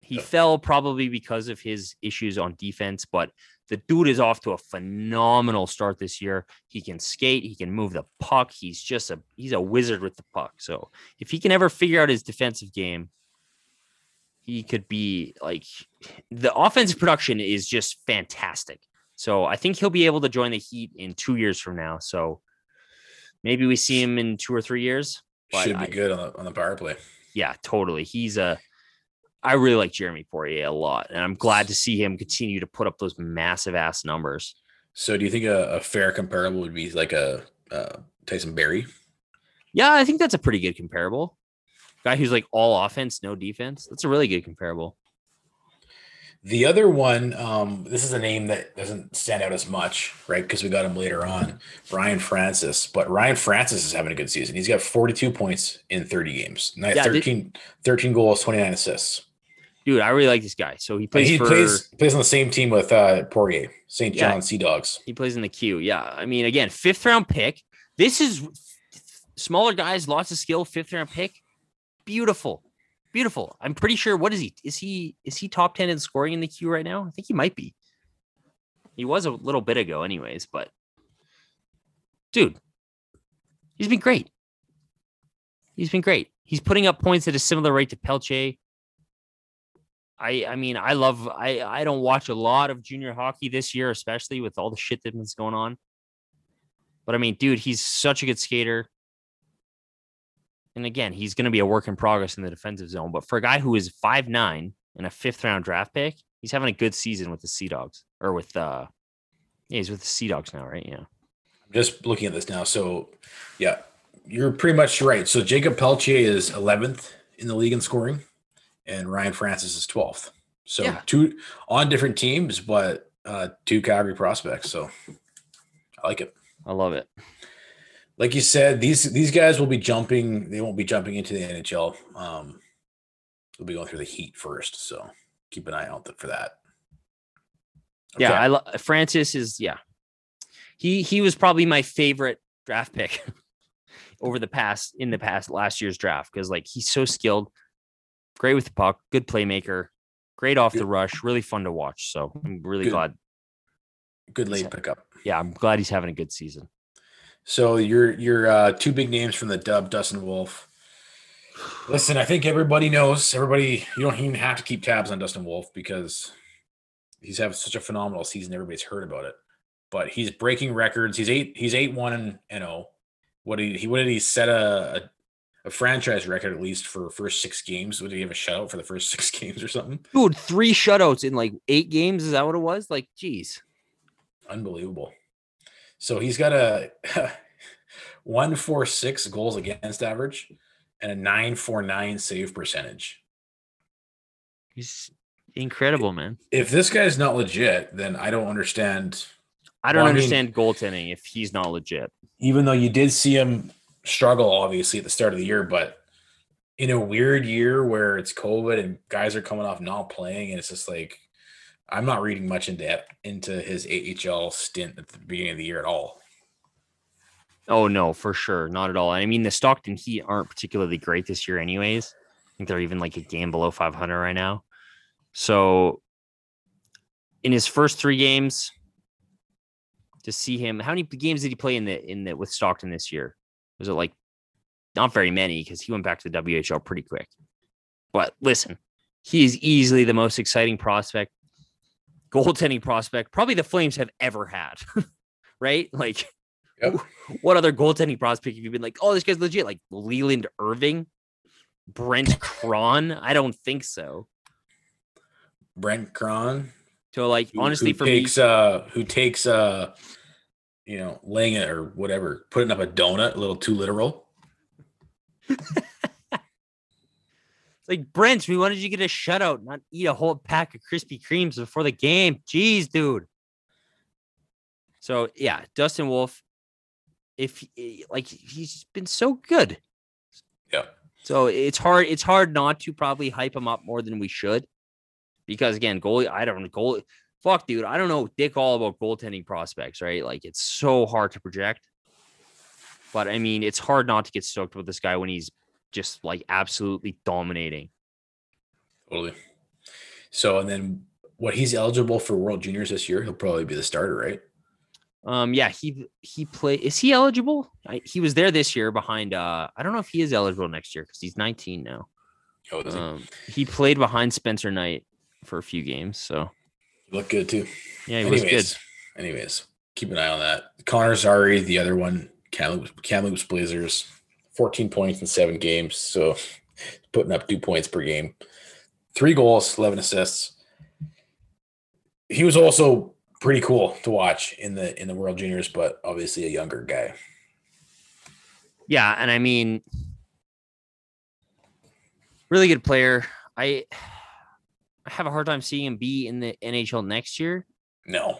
he fell probably because of his issues on defense, but the dude is off to a phenomenal start this year. He can skate, he can move the puck. He's just a he's a wizard with the puck. So if he can ever figure out his defensive game, he could be like the offensive production is just fantastic. So I think he'll be able to join the Heat in two years from now. So maybe we see him in two or three years. Should be I- good on the, on the power play. yeah, totally. He's a. I really like Jeremy Poirier a lot, and I'm glad to see him continue to put up those massive ass numbers. So, do you think a, a fair comparable would be like a uh, Tyson Barrie? Yeah, I think that's a pretty good comparable. Guy who's like all offense, no defense. That's a really good comparable. The other one, um, this is a name that doesn't stand out as much, right? Because we got him later on, Ryan Francis. But Ryan Francis is having a good season. He's got 42 points in 30 games, Yeah, 13, 13 goals, 29 assists. Dude, I really like this guy. So he plays he for plays plays on the same team with uh, Poirier, St. Yeah. John Sea Dogs. he plays in the queue. Yeah. I mean, again, fifth round pick. This is smaller guys, lots of skill, fifth round pick. Beautiful. Beautiful. I'm pretty sure what is he? Is he is he top 10 in scoring in the queue right now? I think he might be. He was a little bit ago, anyways, but dude, he's been great. He's been great. He's putting up points at a similar rate to Pelletier. I I mean, I love I I don't watch a lot of junior hockey this year, especially with all the shit that's going on. But I mean, dude, he's such a good skater. And again, he's going to be a work in progress in the defensive zone. But for a guy who is five nine and a fifth round draft pick, he's having a good season with the Sea Dogs or with uh, yeah, he's with the Sea Dogs now, right? Yeah. I'm just looking at this now. So, yeah, you're pretty much right. So Jakob Pelletier is 11th in the league in scoring, and Ryan Francis is 12th. So Yeah. two on different teams, but uh, two Calgary prospects. So I like it. I love it. Like you said, these these guys will be jumping. They won't be jumping into the NHL. Um, they'll be going through the heat first. So keep an eye out for that. Yeah, I lo- Francis is yeah. He he was probably my favorite draft pick over the past in the past last year's draft because like he's so skilled, great with the puck, good playmaker, great off the rush, really fun to watch. So I'm really Good. glad. good late pickup. Yeah, I'm glad he's having a good season. So your your uh, two big names from the dub, Dustin Wolf. Listen, I think everybody knows. Everybody, you don't even have to keep tabs on Dustin Wolf because he's having such a phenomenal season. Everybody's heard about it, but he's breaking records. He's eight. He's eight one and and oh. What did he? What did he set a, a franchise record at least for first six games? Would he have a shutout for the first six games or something? Dude, three shutouts in like eight games. Is that what it was? Like, geez. Unbelievable. So he's got a one four six goals against average and a nine four nine save percentage. He's incredible, man. If this guy's not legit, then I don't understand. I don't Well, I mean- understand goaltending if he's not legit. Even though you did see him struggle, obviously at the start of the year, but in a weird year where it's COVID and guys are coming off not playing, and it's just like I'm not reading much into into his AHL stint at the beginning of the year at all. Oh no, for sure, not at all. I mean, the Stockton Heat aren't particularly great this year, anyways. I think they're even like a game below 500 right now. So, in his first three games, to see him, how many games did he play in the in the with Stockton this year? Was it like not very many because he went back to the WHL pretty quick. But listen, he is easily the most exciting prospect, goaltending prospect, probably the Flames have ever had. right? Like Yep. what other goaltending prospect have you been like, oh, this guy's legit? Like Leland Irving, Brent Krahn? I don't think so. Brent Krahn, So, like, who- honestly, who for takes uh who takes uh you know laying it or whatever putting up a donut a little too literal like Brent, we wanted you to get a shutout, not eat a whole pack of Krispy Kremes before the game. Jeez, dude. So yeah, Dustin Wolf, if eh, like he's been so good. yeah So it's hard. It's hard not to probably hype him up more than we should, because again, goalie. I don't goal. Fuck, dude. I don't know dick all about goaltending prospects, right? Like it's so hard to project. But I mean, it's hard not to get stoked with this guy when he's just like absolutely dominating. totally so and then what he's eligible for world juniors this year he'll probably be the starter right Um, yeah, he he play. Is he eligible? I, he was there this year behind. Uh, I don't know if he is eligible next year because he's 19 now. oh he? Um, he played behind Spencer Knight for a few games, so He looked good too yeah, he was anyways good. anyways keep an eye on that connor Zary the other one kamloops, blazers 14 points in seven games so putting up two points per game three goals 11 assists he was also pretty cool to watch in the in the world juniors but obviously a younger guy Yeah, and I mean, really good player. I have a hard time seeing him be in the NHL next year. No,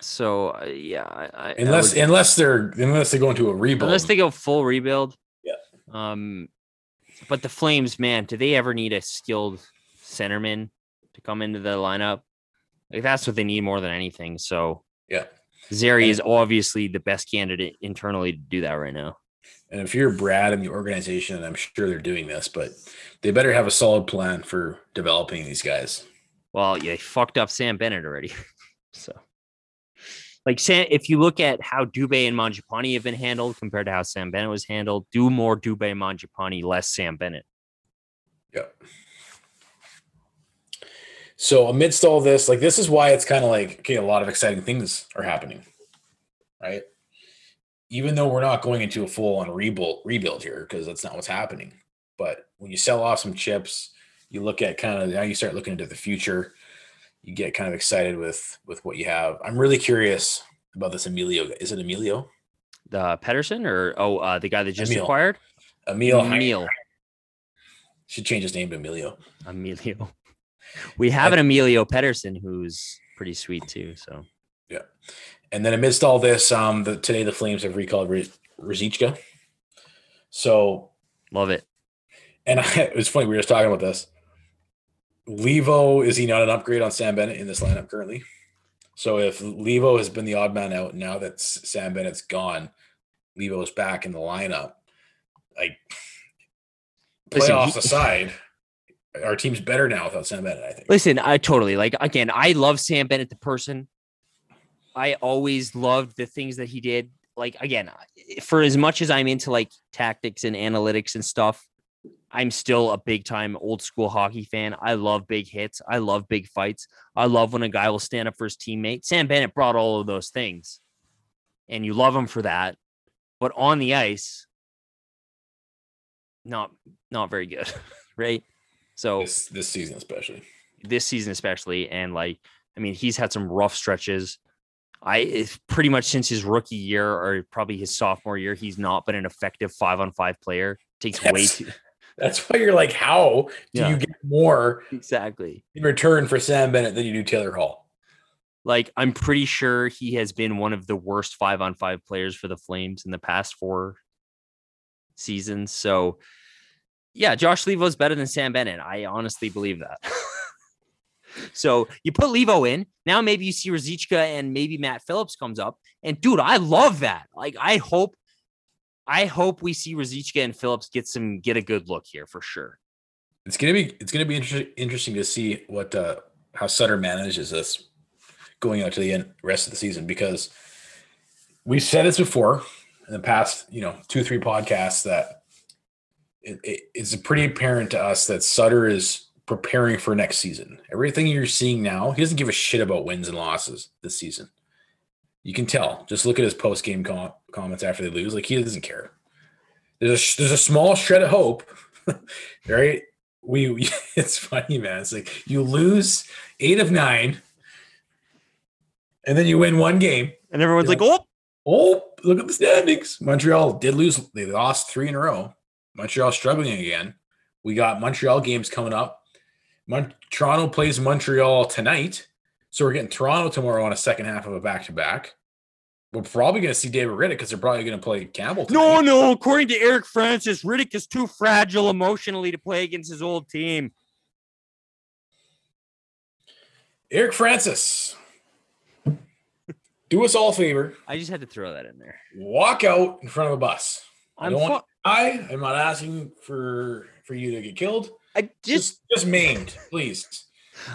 So uh, yeah, I, I I unless would- unless they're unless they go into a rebuild. unless they go full rebuild. Yeah. Um, but the Flames, man, do they ever need a skilled centerman to come into the lineup? Like that's what they need more than anything. So Yeah. And- is obviously the best candidate internally to do that right now. And if you're Brad and the organization, I'm sure they're doing this, but they better have a solid plan for developing these guys. Well, yeah, they fucked up Sam Bennett already. so, like, Sam, if you look at how Dubé and Mangiapane have been handled compared to how Sam Bennett was handled, do more Dubé Mangiapane, less Sam Bennett. Yep. So amidst all this, like this is why it's kind of like okay, a lot of exciting things are happening, right? Even though we're not going into a full on rebuild rebuild here because that's not what's happening. But when you sell off some chips, you look at kind of now you start looking into the future. You get kind of excited with with what you have. I'm really curious about this Emilio. Is it Emilio? The Pettersen or oh, uh, the guy that just Emil. acquired Emil. Emil. Should change his name to Emilio. Emilio. We have an Emilio Pettersen who's pretty sweet too. So And then amidst all this, um, the, today the Flames have recalled Ri- Ruzicka. So, love it. and I, it was funny we were just talking about this. Leivo is he not an upgrade on Sam Bennett in this lineup currently? So if Leivo has been the odd man out, now that Sam Bennett's gone, Leivo Leivo's back in the lineup. Like Listen, playoffs he- aside, our team's better now without Sam Bennett. I think. Listen, I totally like again, I love Sam Bennett the person. I always loved the things that he did. Like again, for as much as I'm into like tactics and analytics and stuff, I'm still a big time old school hockey fan. I love big hits. I love big fights. I love when a guy will stand up for his teammate. Sam Bennett brought all of those things. And you love him for that. But on the ice, not not very good, right? So This this season especially. this season especially and like i mean he's had some rough stretches i pretty much since his rookie year or probably his sophomore year he's not been an effective five on five player. Takes way too That's why you're like, how do Yeah. you get more exactly. in return for Sam Bennett than you do Taylor Hall? like i'm pretty sure he has been one of the worst five on five players for the flames in the past four seasons. So yeah josh Leivo is better than sam bennett. I honestly believe that so you put leivo in. Now maybe you see Ruzicka and maybe matt phillips comes up. And dude i love that. Like i hope i hope we see Ruzicka and phillips get some get a good look here for sure. It's gonna be it's gonna be inter- interesting to see what uh, how Sutter manages this going out to the end rest of the season because we've said this before in the past you know two three podcasts that it, it, it's pretty apparent to us that Sutter is preparing for next season. Everything you're seeing now, he doesn't give a shit about wins and losses this season. You can tell. Just look at his post game com- comments after they lose. Like he doesn't care. There's a there's a small shred of hope, right? We, it's funny, man. It's like you lose eight of nine, and then you win one game. and everyone's like oh Oh, look at the standings. Montreal did lose. They lost three in a row. Montreal struggling again. We got Montreal games coming up. Mon- Toronto plays Montreal tonight. So we're getting Toronto tomorrow on a second half of a back to back. We're probably going to see David Rittich because they're probably going to play Campbell. No, tonight. no. According to Eric Francis, Rittich is too fragile emotionally to play against his old team. Eric Francis, do us all a favor. I just had to throw that in there. Walk out in front of a bus. I I'm don't want fu- I am not asking for for you to get killed. I just just just maimed, please.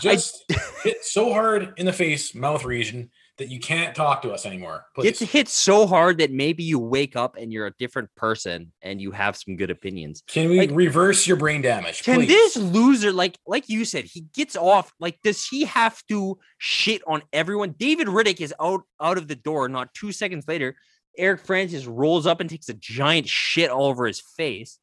Just hit so hard in the face, mouth region that you can't talk to us anymore. Please. hit so hard that maybe you wake up and you're a different person and you have some good opinions. Can we like- reverse your brain damage? Can please? this loser, like like you said, he gets off. Like, does he have to shit on everyone? David Rittich is out out of the door. Not two seconds later, Eric Francis rolls up and takes a giant shit all over his face.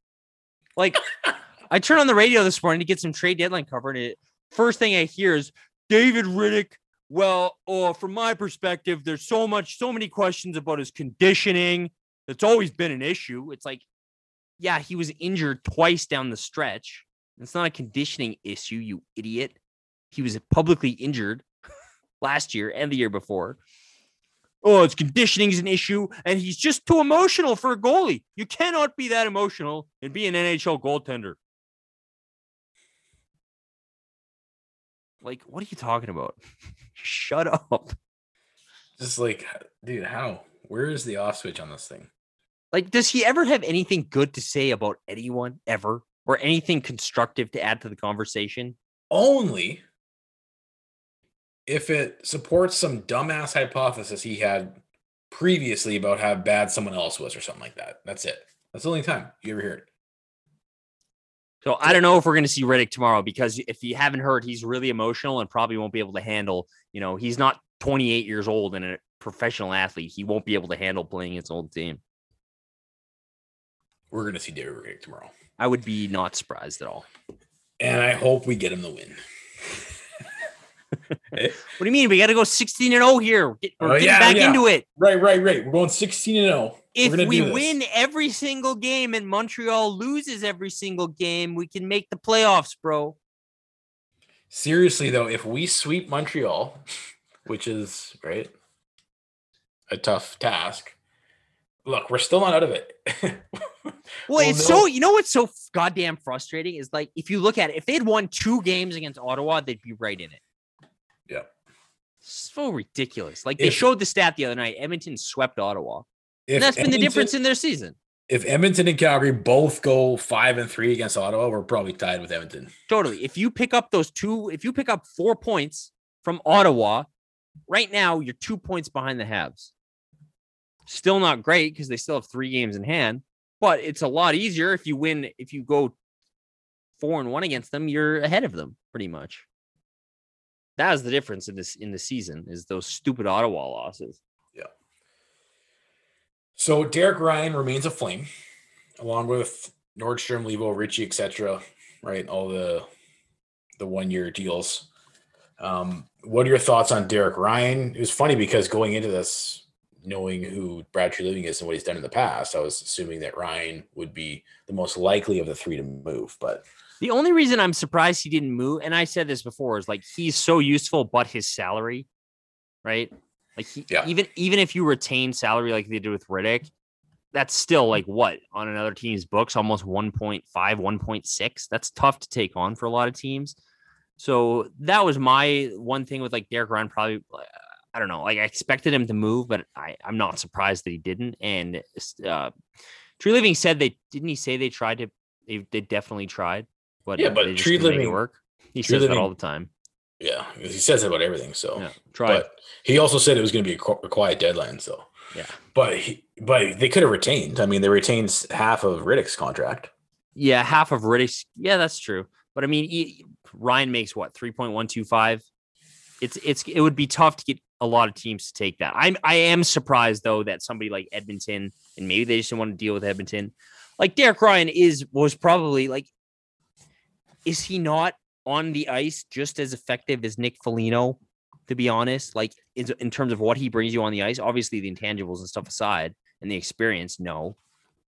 Like, I turn on the radio this morning to get some trade deadline cover, and it first thing I hear is David Rittich. Well, oh, from my perspective, there's so much, so many questions about his conditioning. It's always been an issue. It's like yeah, he was injured twice down the stretch. It's not a conditioning issue, you idiot. He was publicly injured last year and the year before. Oh, it's conditioning is an issue, and he's just too emotional for a goalie. You cannot be that emotional and be an NHL goaltender. Like, what are you talking about? Shut up. Just like, dude, how? Where is the off switch on this thing? Like, does he ever have anything good to say about anyone ever or anything constructive to add to the conversation? Only if it supports some dumbass hypothesis he had previously about how bad someone else was or something like that. That's it. That's the only time you ever hear it. So I don't know if we're going to see Rittich tomorrow because if you haven't heard, he's really emotional and probably won't be able to handle. You know, he's not 28 years old and a professional athlete. He won't be able to handle playing his old team. We're going to see David Rittich tomorrow. I would be not surprised at all. And I hope we get him the win. Eh? what do you mean? We got to go 16 and 0 here. Get, we're Oh, getting yeah, back yeah. into it. Right, right, right. We're going 16 and 0. If we win every single game and Montreal loses every single game, we can make the playoffs, bro. Seriously though, if we sweep Montreal, which is right, a tough task. Look, we're still not out of it. Well, Well, it's no. so you know what's so goddamn frustrating is like if you look at it, if they'd won two games against Ottawa, they'd be right in it. Yeah. So ridiculous. Like they If- showed the stat the other night. Edmonton swept Ottawa. And that's been the difference in their season. If Edmonton and Calgary both go five and three against Ottawa, we're probably tied with Edmonton. Totally. If you pick up those two, if you pick up four points from Ottawa, right now you're two points behind the Habs. Still not great because they still have three games in hand, but it's a lot easier if you win. If you go four and one against them, you're ahead of them pretty much. That is the difference in this in the season is those stupid Ottawa losses. Yeah. So Derek Ryan remains a flame, along with Nordstrom, Leivo, Ritchie, etc. Right, all the the one year deals. Um, what are your thoughts on Derek Ryan? It was funny because going into this, knowing who Brad Treliving is and what he's done in the past, I was assuming that Ryan would be the most likely of the three to move. But The only reason I'm surprised he didn't move, and I said this before, is like he's so useful, but his salary, right? Like he, Yeah. even even if you retain salary like they did with Rittich, that's still like what on another team's books, almost 1.5, 1.6. That's tough to take on for a lot of teams. So that was my one thing with like Derek Ryan. Probably, I don't know. Like I expected him to move, but I I'm not surprised that he didn't. And uh, Treliving said they didn't he say they tried to they, they definitely tried, but Yeah, uh, but Tree it Living- work. He says that Living- all the time. yeah, he says it about everything. So, Yeah, tried. but he also said it was going to be a quiet deadline. So, yeah, but he, but they could have retained. I mean, they retained half of Rittich's contract. yeah, half of Rittich's. Yeah, that's true. But I mean, he, Ryan makes what three point one two five. It's it's it would be tough to get a lot of teams to take that. I'm I am surprised though that somebody like Edmonton and maybe they just didn't want to deal with Edmonton. Like Derek Ryan is was probably like, is he not on the ice just as effective as Nick Foligno? To be honest, like in, terms of what he brings you on the ice, obviously the intangibles and stuff aside, and the experience, no.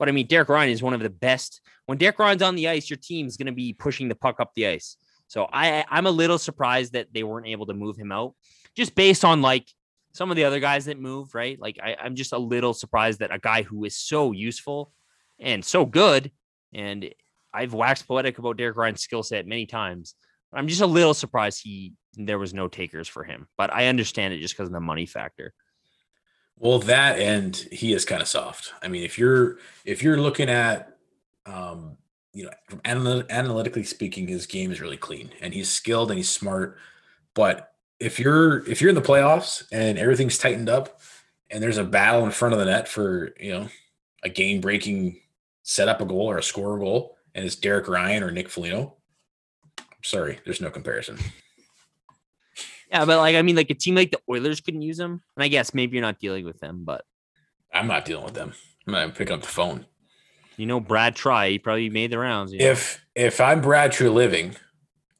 But I mean, Derek Ryan is one of the best. When Derek Ryan's on the ice, your team's going to be pushing the puck up the ice. So I I'm a little surprised that they weren't able to move him out, just based on like some of the other guys that moved, right? Like I, I'm just a little surprised that a guy who is so useful and so good, and I've waxed poetic about Derek Ryan's skill set many times. I'm just a little surprised he there was no takers for him, but I understand it just because of the money factor. Well, that and he is kind of soft. I mean, if you're if you're looking at, um, you know, from analy- analytically speaking, his game is really clean and he's skilled and he's smart. But if you're if you're in the playoffs and everything's tightened up and there's a battle in front of the net for you know a game breaking set up a goal or a score a goal, and it's Derek Ryan or Nick Foligno, sorry, there's no comparison. Yeah, but like I mean, like a team like the Oilers couldn't use him, and I guess maybe you're not dealing with them, but I'm not dealing with them. I'm not even picking up the phone. you know, Brad Try, he probably made the rounds. you know? if if I'm Brad Treliving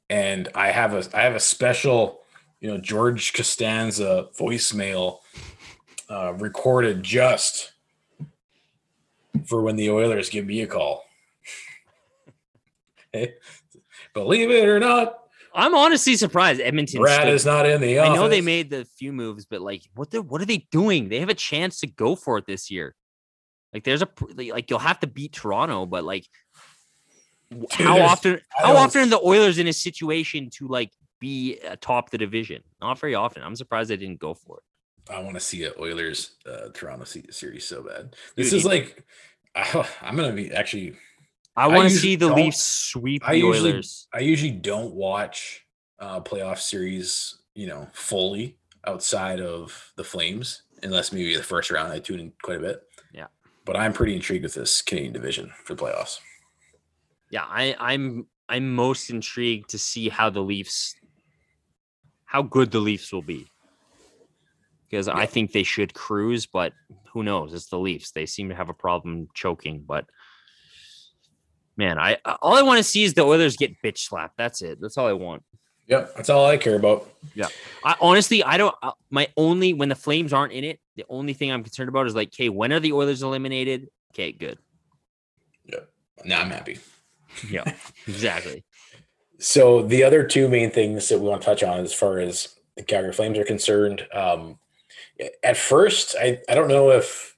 and I have a I have a special, you know, George Costanza voicemail uh, recorded just for when the Oilers give me a call. Believe it or not, I'm honestly surprised Edmonton. Brad is not in the I know they made the few moves, but like, what the what are they doing? They have a chance to go for it this year. Like, there's a like you'll have to beat Toronto, but like, Dude, how often how often are the Oilers in a situation to like be atop the division? Not very often. I'm surprised they didn't go for it. I want to see a Oilers uh, Toronto series so bad. This Dude, is like I, I'm gonna be actually. I want to see the Leafs sweep I the usually Oilers. I usually don't watch uh, playoff series, you know, fully outside of the Flames, unless maybe the first round I tune in quite a bit. Yeah. but I'm pretty intrigued with this Canadian division for the playoffs. Yeah, I, I'm I'm most intrigued to see how the Leafs, how good the Leafs will be. Because I think they should cruise, but who knows? It's the Leafs. They seem to have a problem choking. But man, I all I want to see is the Oilers get bitch slapped. That's it. That's all I want. Yep, that's all I care about. Yeah, I honestly, I don't. Uh, my only when the Flames aren't in it, the only thing I'm concerned about is like, okay, when are the Oilers eliminated? Okay, good. Yep. Now I'm happy. Yeah, exactly. So the other two main things that we want to touch on as far as the Calgary Flames are concerned, um, at first, I, I don't know if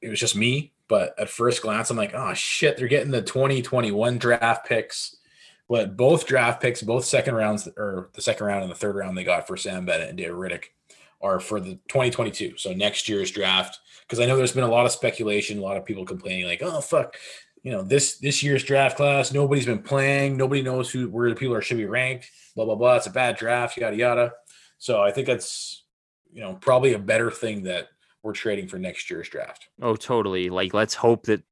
it was just me, but at first glance, I'm like, oh shit, they're getting the 2021 draft picks. But both draft picks, both second rounds, or the second round and the third round they got for Sam Bennett and David Rittich are for the 2022. So next year's draft. Because I know there's been a lot of speculation, a lot of people complaining, like, oh fuck, you know, this this year's draft class, nobody's been playing, nobody knows who where the people are should be ranked, blah blah blah. It's a bad draft, yada yada. So I think that's you know probably a better thing that we're trading for next year's draft. Oh, totally. Like, let's hope that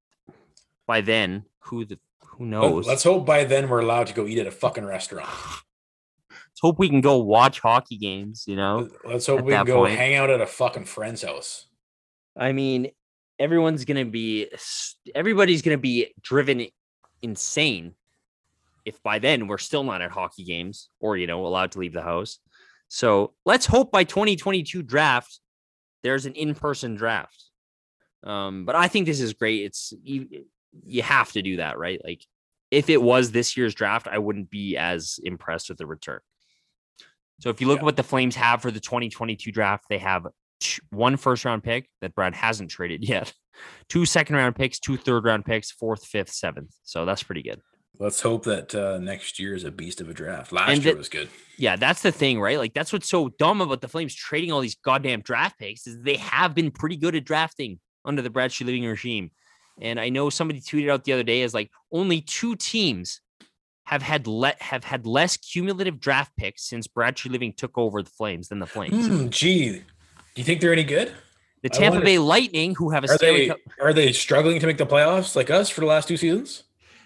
by then, who the who oh, knows? Let's hope by then we're allowed to go eat at a fucking restaurant. Let's hope we can go watch hockey games. You know, Let's hope we can go point. hang out at a fucking friend's house. I mean, everyone's gonna be, everybody's gonna be driven insane if by then we're still not at hockey games or you know allowed to leave the house. So let's hope by 2022 draft there's an in-person draft. Um, but I think this is great. It's you, you have to do that, right? Like if it was this year's draft, I wouldn't be as impressed with the return. So if you look Yeah. at what the Flames have for the 2022 draft, they have one first round pick that Brad hasn't traded yet, two second round picks, two third round picks, fourth, fifth, seventh. So that's pretty good. Let's hope that uh, next year is a beast of a draft. Last And year that- was good. Yeah, that's the thing, right? Like that's what's so dumb about the Flames trading all these goddamn draft picks is they have been pretty good at drafting under the Brad Treliving regime. And I know somebody tweeted out the other day is like only two teams have had let have had less cumulative draft picks since Brad Treliving took over the Flames than the Flames. Hmm, gee, do you think they're any good? The Tampa Bay Lightning, who have a Are Stanley they Cup, are they struggling to make the playoffs like us for the last two seasons?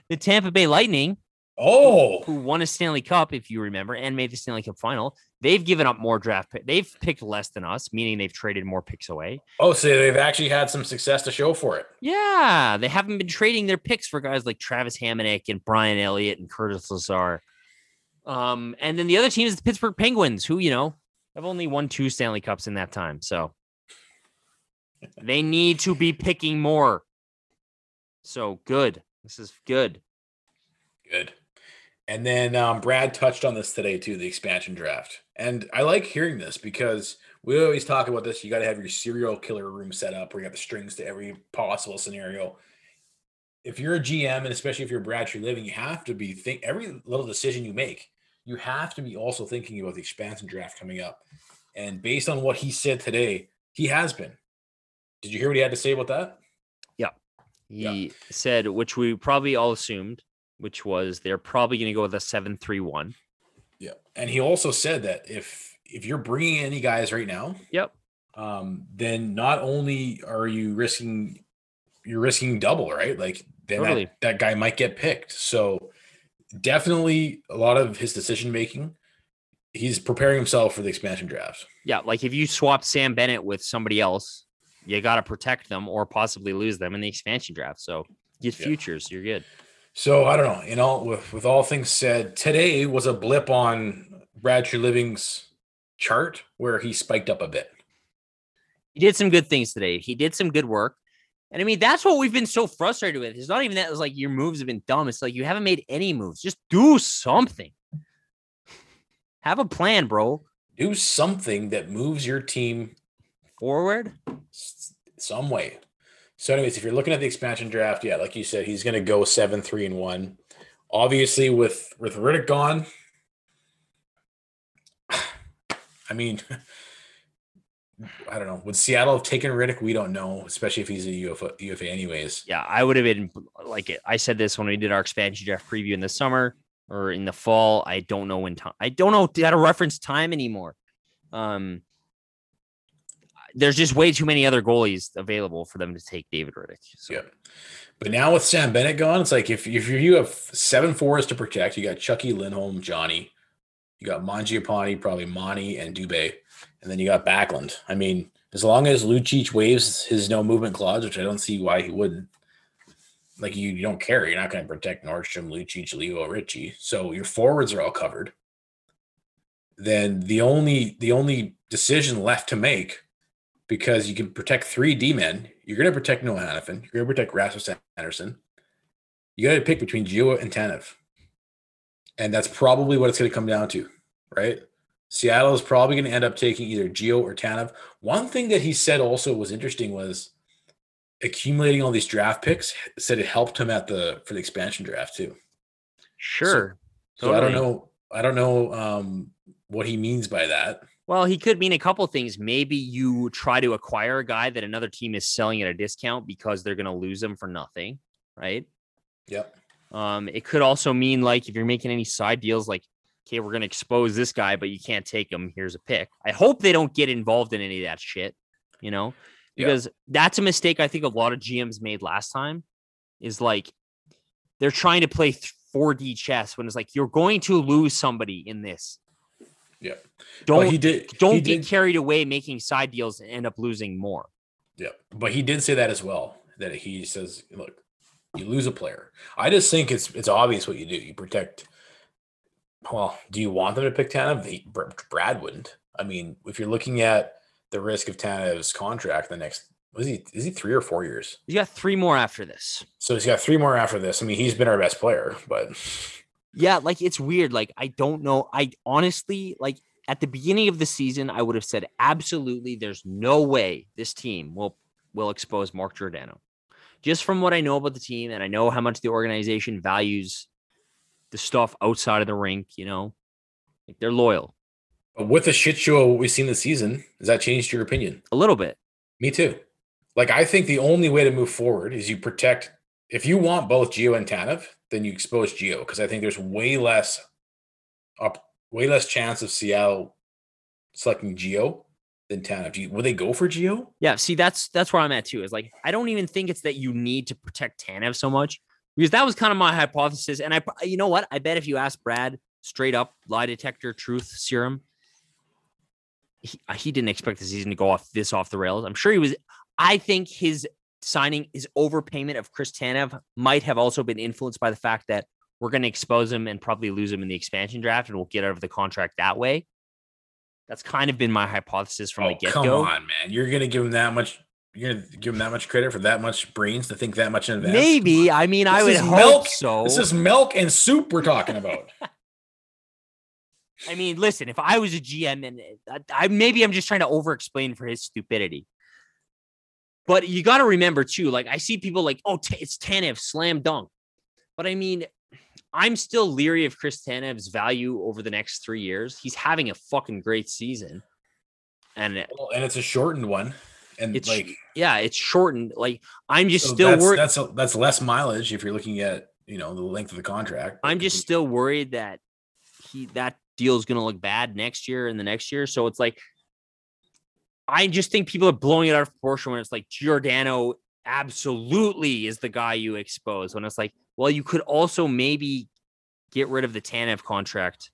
The Tampa Bay Lightning, Oh, who won a Stanley Cup, if you remember, and made the Stanley Cup final, they've given up more draft pick. They've picked less than us, meaning they've traded more picks away. oh, so they've actually had some success to show for it. Yeah, they haven't been trading their picks for guys like Travis Hamonic and Brian Elliott and Curtis Lazar. Um, and then the other team is the Pittsburgh Penguins, who you know have only won two Stanley Cups in that time. So they need to be picking more. So good. This is good. Good. And then um, Brad touched on this today too, the expansion draft. And I like hearing this because we always talk about this. You got to have your serial killer room set up where you got the strings to every possible scenario. If you're a GM, and especially if you're Brad Treliving, you have to be think every little decision you make. You have to be also thinking about the expansion draft coming up. And based on what he said today, he has been. Did you hear what he had to say about that? Yeah. He said, which we probably all assumed, which was they're probably going to go with a seven-three-one. Yeah, and he also said that if if you're bringing any guys right now, Yep. um, then not only are you risking you're risking double, right? Like then Totally. that, that guy might get picked. So definitely a lot of his decision making, he's preparing himself for the expansion draft. Yeah, like if you swap Sam Bennett with somebody else, you got to protect them or possibly lose them in the expansion draft. So get Yeah. futures, you're good. So I don't know. You know, with, with all things said, today was a blip on Brad Treliving's chart where he spiked up a bit. He did some good things today. He did some good work. And I mean, that's what we've been so frustrated with. It's not even that it's like your moves have been dumb. It's like you haven't made any moves. Just do something. Have a plan, bro. Do something that moves your team Forward. some way. So, anyways, if you're looking at the expansion draft, yeah, like you said, he's going to go seven, three, and one. Obviously, with with Rittich gone, I mean, I don't know. Would Seattle have taken Rittich? We don't know, especially if he's a UFA, UFA anyways. Yeah, I would have been like I said this when we did our expansion draft preview in the summer or in the fall. I don't know when time. I don't know how to reference time anymore. Um, there's just way too many other goalies available for them to take David Rittich. So Yeah. But now with Sam Bennett gone, it's like if, if you have seven fours to protect, you got Chucky, Lindholm, Johnny, you got Mangiapane, probably Monty, and Dubé, and then you got Backlund. I mean, as long as Lucic waives his no movement clause, which I don't see why he wouldn't, like you, you don't care. You're not going to protect Nordstrom, Lucic, Leo, Ritchie. So your forwards are all covered. Then the only the only decision left to make because you can protect three D men. You're going to protect Noah Hanifin. You're going to protect Rasmus Andersson. You got to pick between Gio and Tanev. And that's probably what it's going to come down to, right? Seattle is probably going to end up taking either Gio or Tanev. One thing that he said also was interesting was accumulating all these draft picks said it helped him at the for the expansion draft too. sure. So I don't know. I don't know um, what he means by that. Well, he could mean a couple things. Maybe you try to acquire a guy that another team is selling at a discount because they're going to lose him for nothing, right? Yep. Um, it could also mean like if you're making any side deals, like, okay, we're going to expose this guy, but you can't take him. Here's a pick. I hope they don't get involved in any of that shit, you know, Yeah. because that's a mistake I think a lot of GMs made last time is like they're trying to play 4D chess when it's like you're going to lose somebody in this. Yeah. Don't he did. don't he get did, carried away making side deals and end up losing more. Yeah, but he did say that as well. That he says, "Look, you lose a player." I just think it's it's obvious what you do. You protect. Well, do you want them to pick Tanev? Brad wouldn't. I mean, if you're looking at the risk of Tanev's contract, the next was he is he three or four years? You got three more after this. So he's got three more after this. I mean, he's been our best player, but Yeah, like it's weird. Like I don't know. I honestly like at the beginning of the season, I would have said absolutely there's no way this team will will expose Mark Giordano. Just from what I know about the team, and I know how much the organization values the stuff outside of the rink, you know, like they're loyal but with the shit show of what we've seen this season, has that changed your opinion? a little bit. Me too. Like I think the only way to move forward is you protect. If you want both Gio and Tanev, then you expose Gio because I think there's way less up, way less chance of Seattle selecting Gio than Tanev. Will they go for Gio? Yeah, see, that's that's where I'm at too. Is like I don't even think it's that you need to protect Tanev so much because that was kind of my hypothesis. And I, you know what? I bet if you ask Brad straight up, lie detector, truth serum, he, he didn't expect the season to go off this off the rails. I'm sure he was. I think his signing, his overpayment of Chris Tanev might have also been influenced by the fact that we're going to expose him and probably lose him in the expansion draft, and we'll get out of the contract that way. That's kind of been my hypothesis from the oh, get come go. on, man! You're gonna give him that much. You're gonna give him that much credit for that much brains to think that much in advance. Maybe. I mean, I This would is hope milk. so. This is milk and soup we're talking about. I mean, listen, if I was a GM and I, I maybe I'm just trying to over explain for his stupidity. But you got to remember too, like I see people like, oh, t- it's Tanev, slam dunk. But I mean, I'm still leery of Chris Tanev's value over the next three years. He's having a fucking great season. And Well, and it's a shortened one, and it's like yeah, it's shortened. Like I'm just so still that's, worried. That's a, that's less mileage if you're looking at you know the length of the contract. I'm just still worried that he that deal is going to look bad next year and the next year. So it's like, I just think people are blowing it out of proportion when it's like Giordano absolutely is the guy you expose. When it's like, well, you could also maybe get rid of the Tanev contract,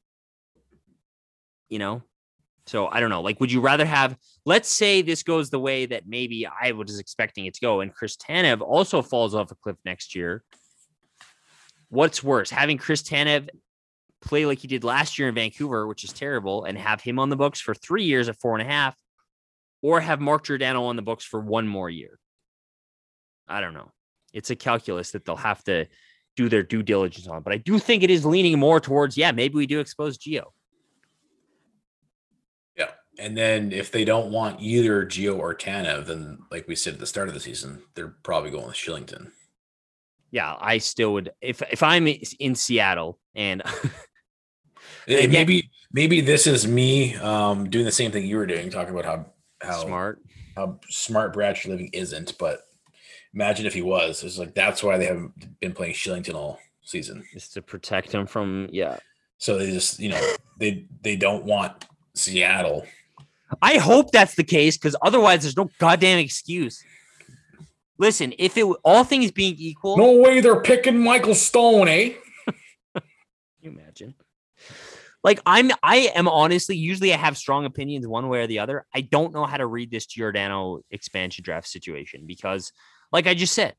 you know? So I don't know. Like, would you rather have, let's say this goes the way that maybe I was expecting it to go, and Chris Tanev also falls off a cliff next year. What's worse, having Chris Tanev play like he did last year in Vancouver, which is terrible, and have him on the books for three years at four and a half, or have Mark Giordano on the books for one more year? I don't know. It's a calculus that they'll have to do their due diligence on. But I do think it is leaning more towards, yeah, maybe we do expose Gio. Yeah. And then if they don't want either Gio or Tanev, then like we said at the start of the season, they're probably going with Shillington. Yeah, I still would if if I'm in Seattle and And maybe maybe this is me um, doing the same thing you were doing, talking about how how smart how smart Brad Treliving isn't, but imagine if he was. It's like that's why they haven't been playing Shillington all season. Just to protect him from yeah. So they just you know they they don't want Seattle. I hope that's the case because otherwise there's no goddamn excuse. Listen, if it all things being equal, no way they're picking Michael Stone, eh? You imagine? Like I'm, I am honestly. Usually, I have strong opinions one way or the other. I don't know how to read this Giordano expansion draft situation because, like I just said,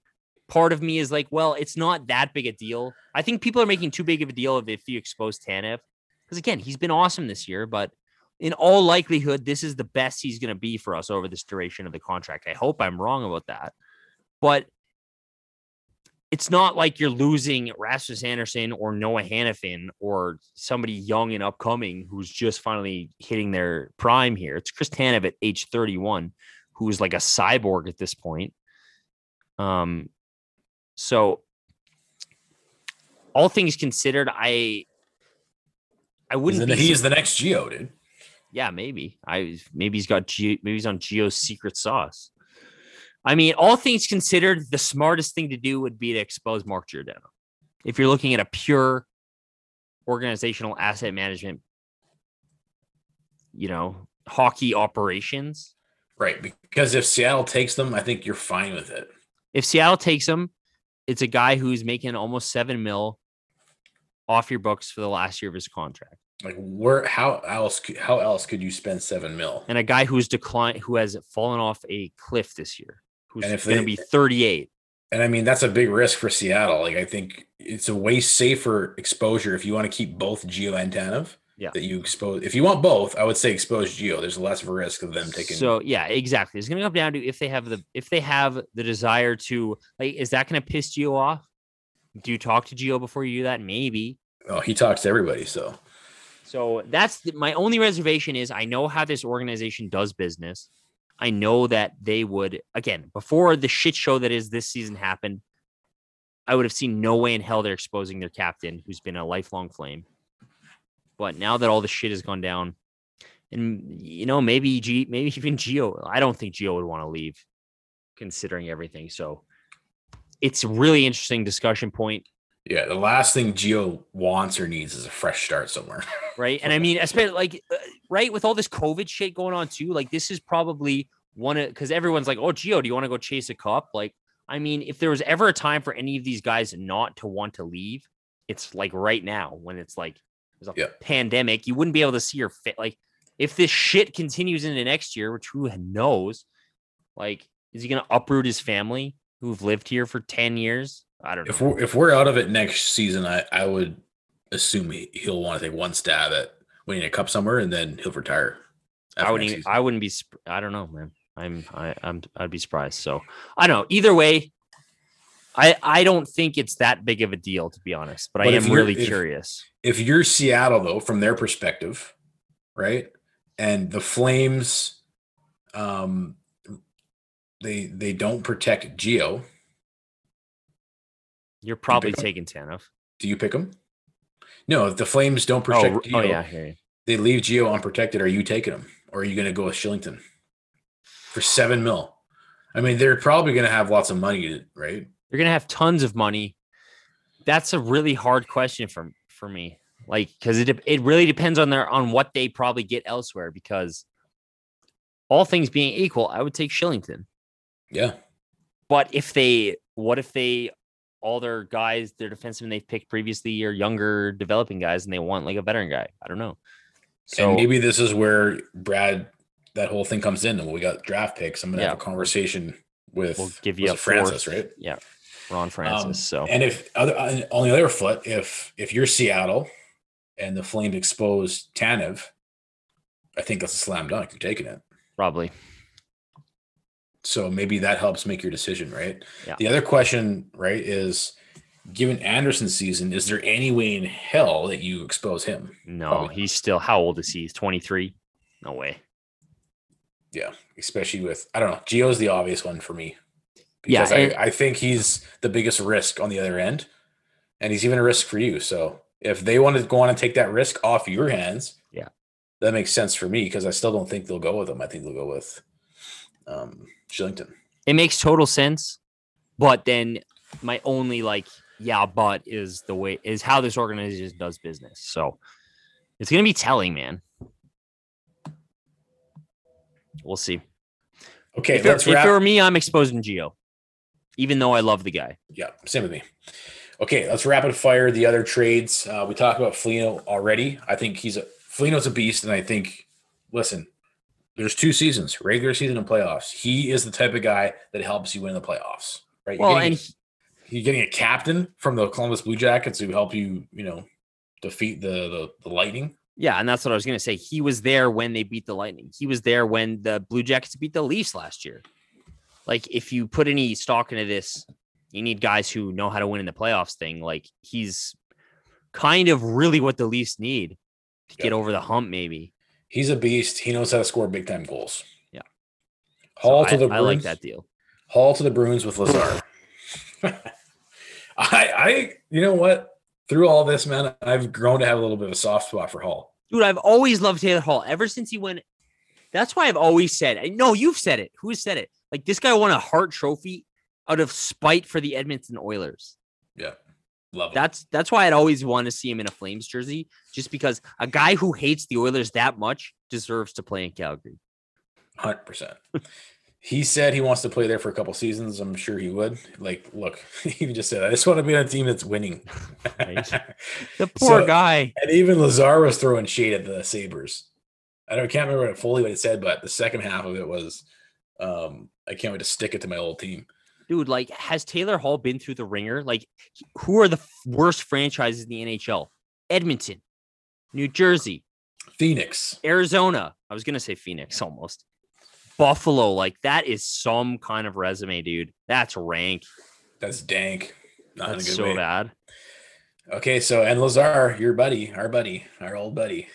part of me is like, well, it's not that big a deal. I think people are making too big of a deal of if you expose Tanev because again, he's been awesome this year, but in all likelihood, this is the best he's going to be for us over this duration of the contract. I hope I'm wrong about that, but it's not like you're losing Rasmus Andersson or Noah Hanifin or somebody young and upcoming who's just finally hitting their prime here. It's Chris Tanev at age 31, who is like a cyborg at this point. Um, so all things considered, I I wouldn't. He's, the, he's the next Gio, dude. Yeah, maybe. I maybe he's got Gio, maybe he's on Gio's secret sauce. I mean, all things considered, the smartest thing to do would be to expose Mark Giordano. If you're looking at a pure organizational asset management, you know, hockey operations. Right. Because if Seattle takes them, I think you're fine with it. If Seattle takes them, it's a guy who's making almost seven mil off your books for the last year of his contract. Like where how else how else could you spend seven mil? And a guy who's declined who has fallen off a cliff this year who's going to be 38. And I mean, that's a big risk for Seattle. Like, I think it's a way safer exposure if you want to keep both Gio and Tanev. Yeah. That you expose. If you want both, I would say expose Gio. There's less of a risk of them taking. So yeah, exactly. It's going to come down to if they have the if they have the desire to like, is that going to piss Gio off? Do you talk to Gio before you do that? Maybe. Oh, he talks to everybody. So. So that's the, my only reservation is I know how this organization does business. I know that they would again before the shit show that is this season happened. I would have seen no way in hell they're exposing their captain, who's been a lifelong flame. But now that all the shit has gone down, and you know maybe G, maybe even Gio, I don't think Gio would want to leave, considering everything. So it's a really interesting discussion point. Yeah, the last thing Gio wants or needs is a fresh start somewhere. right. And I mean, especially like, uh, right, with all this COVID shit going on too, like, this is probably one of, because everyone's like, oh, Gio, do you want to go chase a cup? Like, I mean, if there was ever a time for any of these guys not to want to leave, it's like right now when it's like there's a yeah. pandemic, you wouldn't be able to see your fit. Like, if this shit continues into next year, which who knows, like, is he going to uproot his family who've lived here for 10 years? I don't know. If we're if we're out of it next season, I I would assume he, he'll want to take one stab at winning a cup somewhere, and then he'll retire. I wouldn't. Even, I wouldn't be. I don't know, man. I'm. I, I'm. I'd be surprised. So I don't know. Either way, I I don't think it's that big of a deal to be honest. But, but I am really if, curious. If you're Seattle, though, from their perspective, right, and the Flames, um, they they don't protect Gio you're probably you taking Tanev. Do you pick him? No, if the Flames don't oh, protect oh, Gio, oh yeah, they leave Gio unprotected. Are you taking him, or are you going to go with Shillington for seven mil? I mean, they're probably going to have lots of money, right? They're going to have tons of money. That's a really hard question for for me, like because it it really depends on their on what they probably get elsewhere. Because all things being equal, I would take Shillington. Yeah, but if they, what if they all their guys, their defensemen they've picked previously are younger developing guys and they want like a veteran guy. I don't know. So and maybe this is where Brad that whole thing comes in and we got draft picks. I'm gonna yeah. have a conversation with we'll give you a Francis, right? Yeah. Ron Francis. Um, so and if other on the other foot, if if you're Seattle and the Flames expose Tanev, I think that's a slam dunk. You're taking it. Probably. So maybe that helps make your decision, right? Yeah. The other question, right, is given Andersson's season, is there any way in hell that you expose him? No, Probably he's still how old is he? He's 23. No way. Yeah, especially with I don't know. Gio's the obvious one for me Yeah, because and- I, I think he's the biggest risk on the other end, and he's even a risk for you. So if they want to go on and take that risk off your hands, Yeah. that makes sense for me because I still don't think they'll go with him. I think they'll go with um, Shillington. It makes total sense. But then my only like, yeah, but is the way is how this organization does business. So it's gonna be telling, man. We'll see. Okay, if, it, if wrap. it were me, I'm exposing Gio. Even though I love the guy. Yeah, same with me. Okay, let's rapid fire the other trades. Uh, we talked about Foligno already. I think he's a Foligno's a beast, and I think listen, there's two seasons, regular season and playoffs. He is the type of guy that helps you win the playoffs. Right. You're Well, getting, and he- you're getting a captain from the Columbus Blue Jackets who help you, you know, defeat the the, the lightning. Yeah, and that's what I was gonna say. He was there when they beat the Lightning. He was there when the Blue Jackets beat the Leafs last year. Like, if you put any stock into this, you need guys who know how to win in the playoffs thing. Like, he's kind of really what the Leafs need to get over the hump, maybe. He's a beast. He knows how to score big time goals. Yeah. Hall So to I, the I like Bruins. that deal. Hall to the Bruins with Lazar. I, I, you know what? Through all this, man, I've grown to have a little bit of a soft spot for Hall. Dude, I've always loved Taylor Hall ever since he went. That's why I've always said, no, you've said it. Who said it? Like, this guy won a Hart Trophy out of spite for the Edmonton Oilers. Yeah, love. That's that's why I'd always want to see him in a Flames jersey, just because a guy who hates the Oilers that much deserves to play in Calgary. Hundred percent. He said he wants to play there for a couple seasons. I'm sure he would. Like, look, he just said, "I just want to be on a team that's winning." Right. The poor So- guy. And even Lazar was throwing shade at the Sabres. I don't can't remember fully what it said, but the second half of it was, um, "I can't wait to stick it to my old team." Dude, like, has Taylor Hall been through the ringer? Like, who are the f- worst franchises in the NHL? Edmonton, New Jersey, Phoenix. Arizona. I was gonna say Phoenix almost. Buffalo, like that is some kind of resume, dude. That's rank. That's dank. Not That's so way. bad. Okay, so and Lazar, your buddy, our buddy, our old buddy.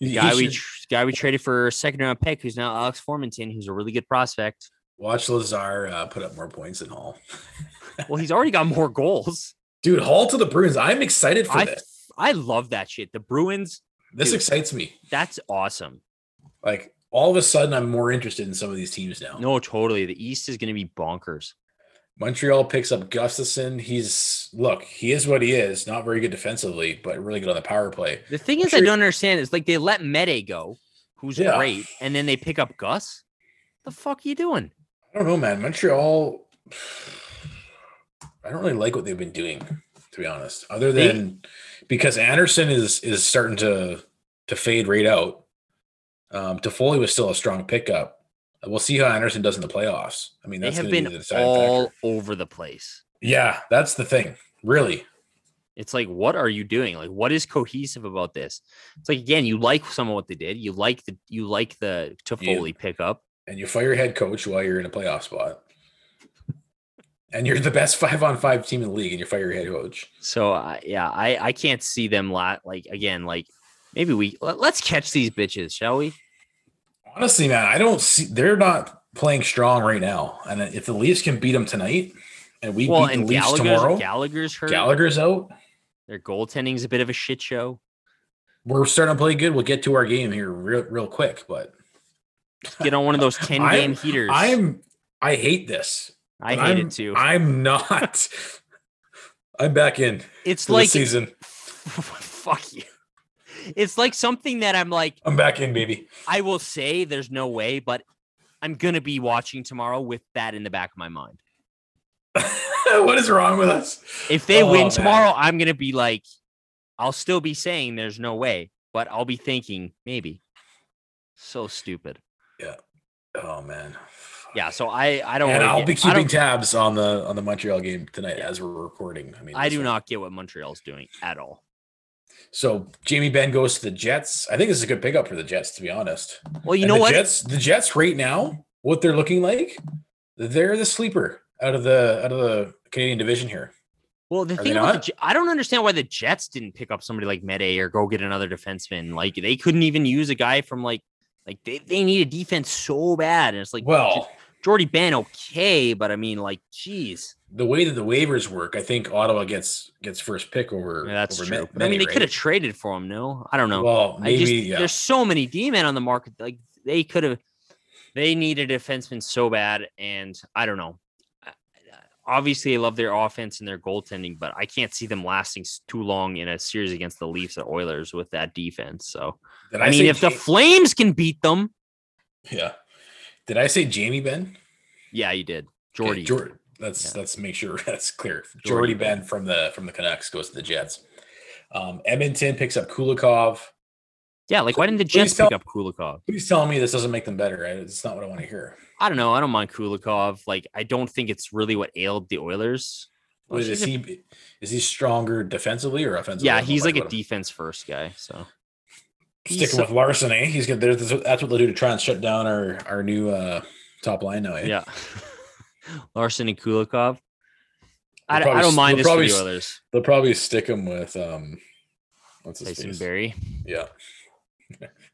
The He guy we should tr- guy we traded for a second round pick, who's now Alex Formenton, who's a really good prospect. Watch Lazar uh, put up more points than Hall. Well, he's already got more goals. Dude, Hall to the Bruins. I'm excited for I this. I love that shit. The Bruins, This dude. excites me. that's awesome. Like all of a sudden, I'm more interested in some of these teams now. No, totally. The East is going to be bonkers. Montreal picks up Gustafsson. He's look, he is what he is. Not very good defensively, but really good on the power play. The thing is, I don't understand is like they let Mete go, who's Yeah. great, and then they pick up Gus. The fuck are you doing? I don't know, man. Montreal. I don't really like what they've been doing, to be honest. Other than because Anderson is is starting to to fade right out. Um, Toffoli was still a strong pickup. We'll see how Anderson does in the playoffs. I mean, They that's have be been the deciding all factor. over the place. Yeah, that's the thing. Really, It's like, what are you doing? Like, what is cohesive about this? It's like again, you like some of what they did. You like the you like the Toffoli pickup. And you fire your head coach while you're in a playoff spot, and you're the best five on five team in the league, and you fire your head coach. So uh, yeah, I I can't see them la- like again like maybe we let, let's catch these bitches, shall we? Honestly, man, I don't see they're not playing strong right now. And if the Leafs can beat them tonight, and we well, beat the Leafs Gallagher's, tomorrow, Gallagher's hurt. Gallagher's out. Their goaltending's a bit of a shit show. We're starting to play good. We'll get to our game here real, real quick. But Get on one of those ten I'm- game heaters. I'm I hate this. I hate I'm- it too. I'm not. I'm back in it's like the season. fuck you. It's like something that I'm like I'm back in, baby. I will say there's no way, but I'm gonna be watching tomorrow with that in the back of my mind. what is wrong with us? If they Oh, win man. tomorrow, I'm gonna be like, I'll still be saying there's no way, but I'll be thinking maybe. So stupid. Oh man. Yeah. So I I don't. and I'll get- be keeping tabs on the on the Montreal game tonight as we're recording. I mean, I do one. not get what Montreal's doing at all. So Jamie Benn goes to the Jets. I think this is a good pickup for the Jets, to be honest. Well, you And know the what? Jets, the Jets right now, what they're looking like, They're the sleeper out of the out of the Canadian division here. Well, the Are thing about the, I don't understand why the Jets didn't pick up somebody like Mete or go get another defenseman. Like they couldn't even use a guy from like like they, they need a defense so bad. And it's like Well, Jordie Benn, okay, but I mean, like, geez, the way that the waivers work, I think Ottawa gets gets first pick over. yeah, that's over true. But I mean, they could have traded for him. No, I don't know. Well, maybe just yeah. there's so many D men on the market. Like they could have, they needed a defenseman so bad, and I don't know. Obviously, I love their offense and their goaltending, but I can't see them lasting too long in a series against the Leafs or Oilers with that defense. So, Did I mean, say if the Flames can beat them, yeah, did I say Jamie Benn? yeah, you did, Okay, Jordie. Let's Yeah. let's make sure that's clear. Jordie Jordie Benn from the from the Canucks goes to the Jets. Um, Edmonton picks up Kulikov. Yeah, like why didn't the Jets tell- pick up Kulikov? Please tell me this doesn't make them better. Right? It's not what I want to hear. I don't know. I don't mind Kulikov. Like, I don't think it's really what ailed the Oilers. Well, Wait, is she's a- he is he stronger defensively or offensively? Yeah, he's like a him. defense first guy. So he's Sticking so- with Larsson, eh? He's good. There's, that's what they'll do to try and shut down our our new uh, top line now. Eh? yeah, Larsson and Kulikov. I, They'll I don't mind this for probably the Oilers. They'll probably stick him with um, what's his Tyson face? Barrie. Yeah,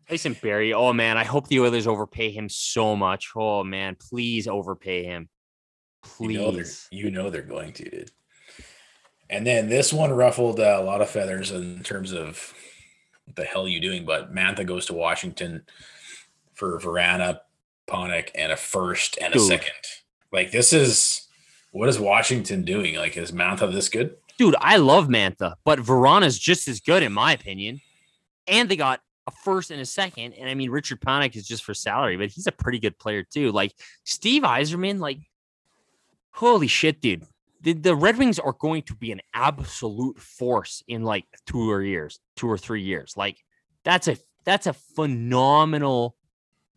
Tyson Barrie. Oh man, I hope the Oilers overpay him so much. Oh man, please overpay him. you know, they're, Please. you know they're going to, dude. And then this one ruffled uh, a lot of feathers in terms of what the hell are you doing? But Mantha goes to Washington for Vrana, Panik, and a first and a Dude. second. Like this is what is Washington doing? Like is Mantha this good? Dude, I love Mantha, but Vrana's just as good in my opinion. And they got a first and a second. And I mean, Richard Panik is just for salary, but he's a pretty good player too. Like Steve Yzerman, like, holy shit, dude. The, the Red Wings are going to be an absolute force in like two or years, two or three years. Like, that's a that's a phenomenal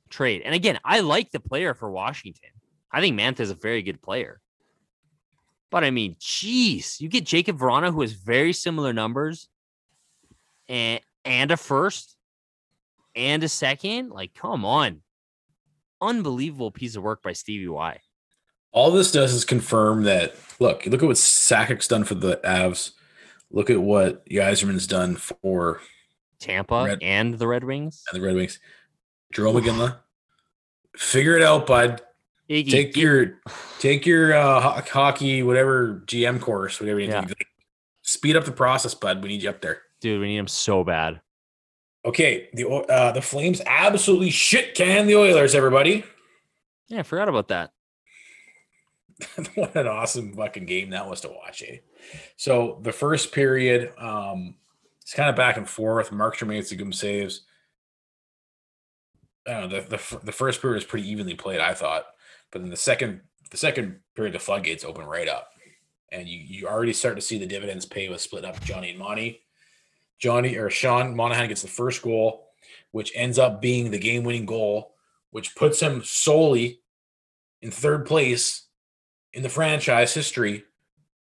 trade. And again, I like the player for Washington. I think Mantha is a very good player. But I mean, geez, you get Jakub Vrana, who has very similar numbers, and and a first and a second. Like, come on, unbelievable piece of work by Stevie Y. All this does is confirm that look, look at what Sakic's done for the Avs. Look at what Yzerman's done for Tampa Red- and the Red Wings. And the Red Wings. Jarome Iginla. Figure it out, bud. Iggy, take get- your take your uh, hockey whatever GM course, whatever you Yeah. Speed up the process, bud. We need you up there. dude. We need him so bad. Okay, the uh, the Flames absolutely shit can the Oilers. Everybody, Yeah, I forgot about that. what an awesome fucking game that was to watch. Eh? So the first period, um, it's kind of back and forth. Mark Tremaine some saves. I don't know, the, the the first period was pretty evenly played, I thought, but then the second the second period, the floodgates open right up, and you you already start to see the dividends pay with split up Johnny and Monty. Johnny or Sean Monahan gets the first goal, which ends up being the game winning goal, which puts him solely in third place in the franchise history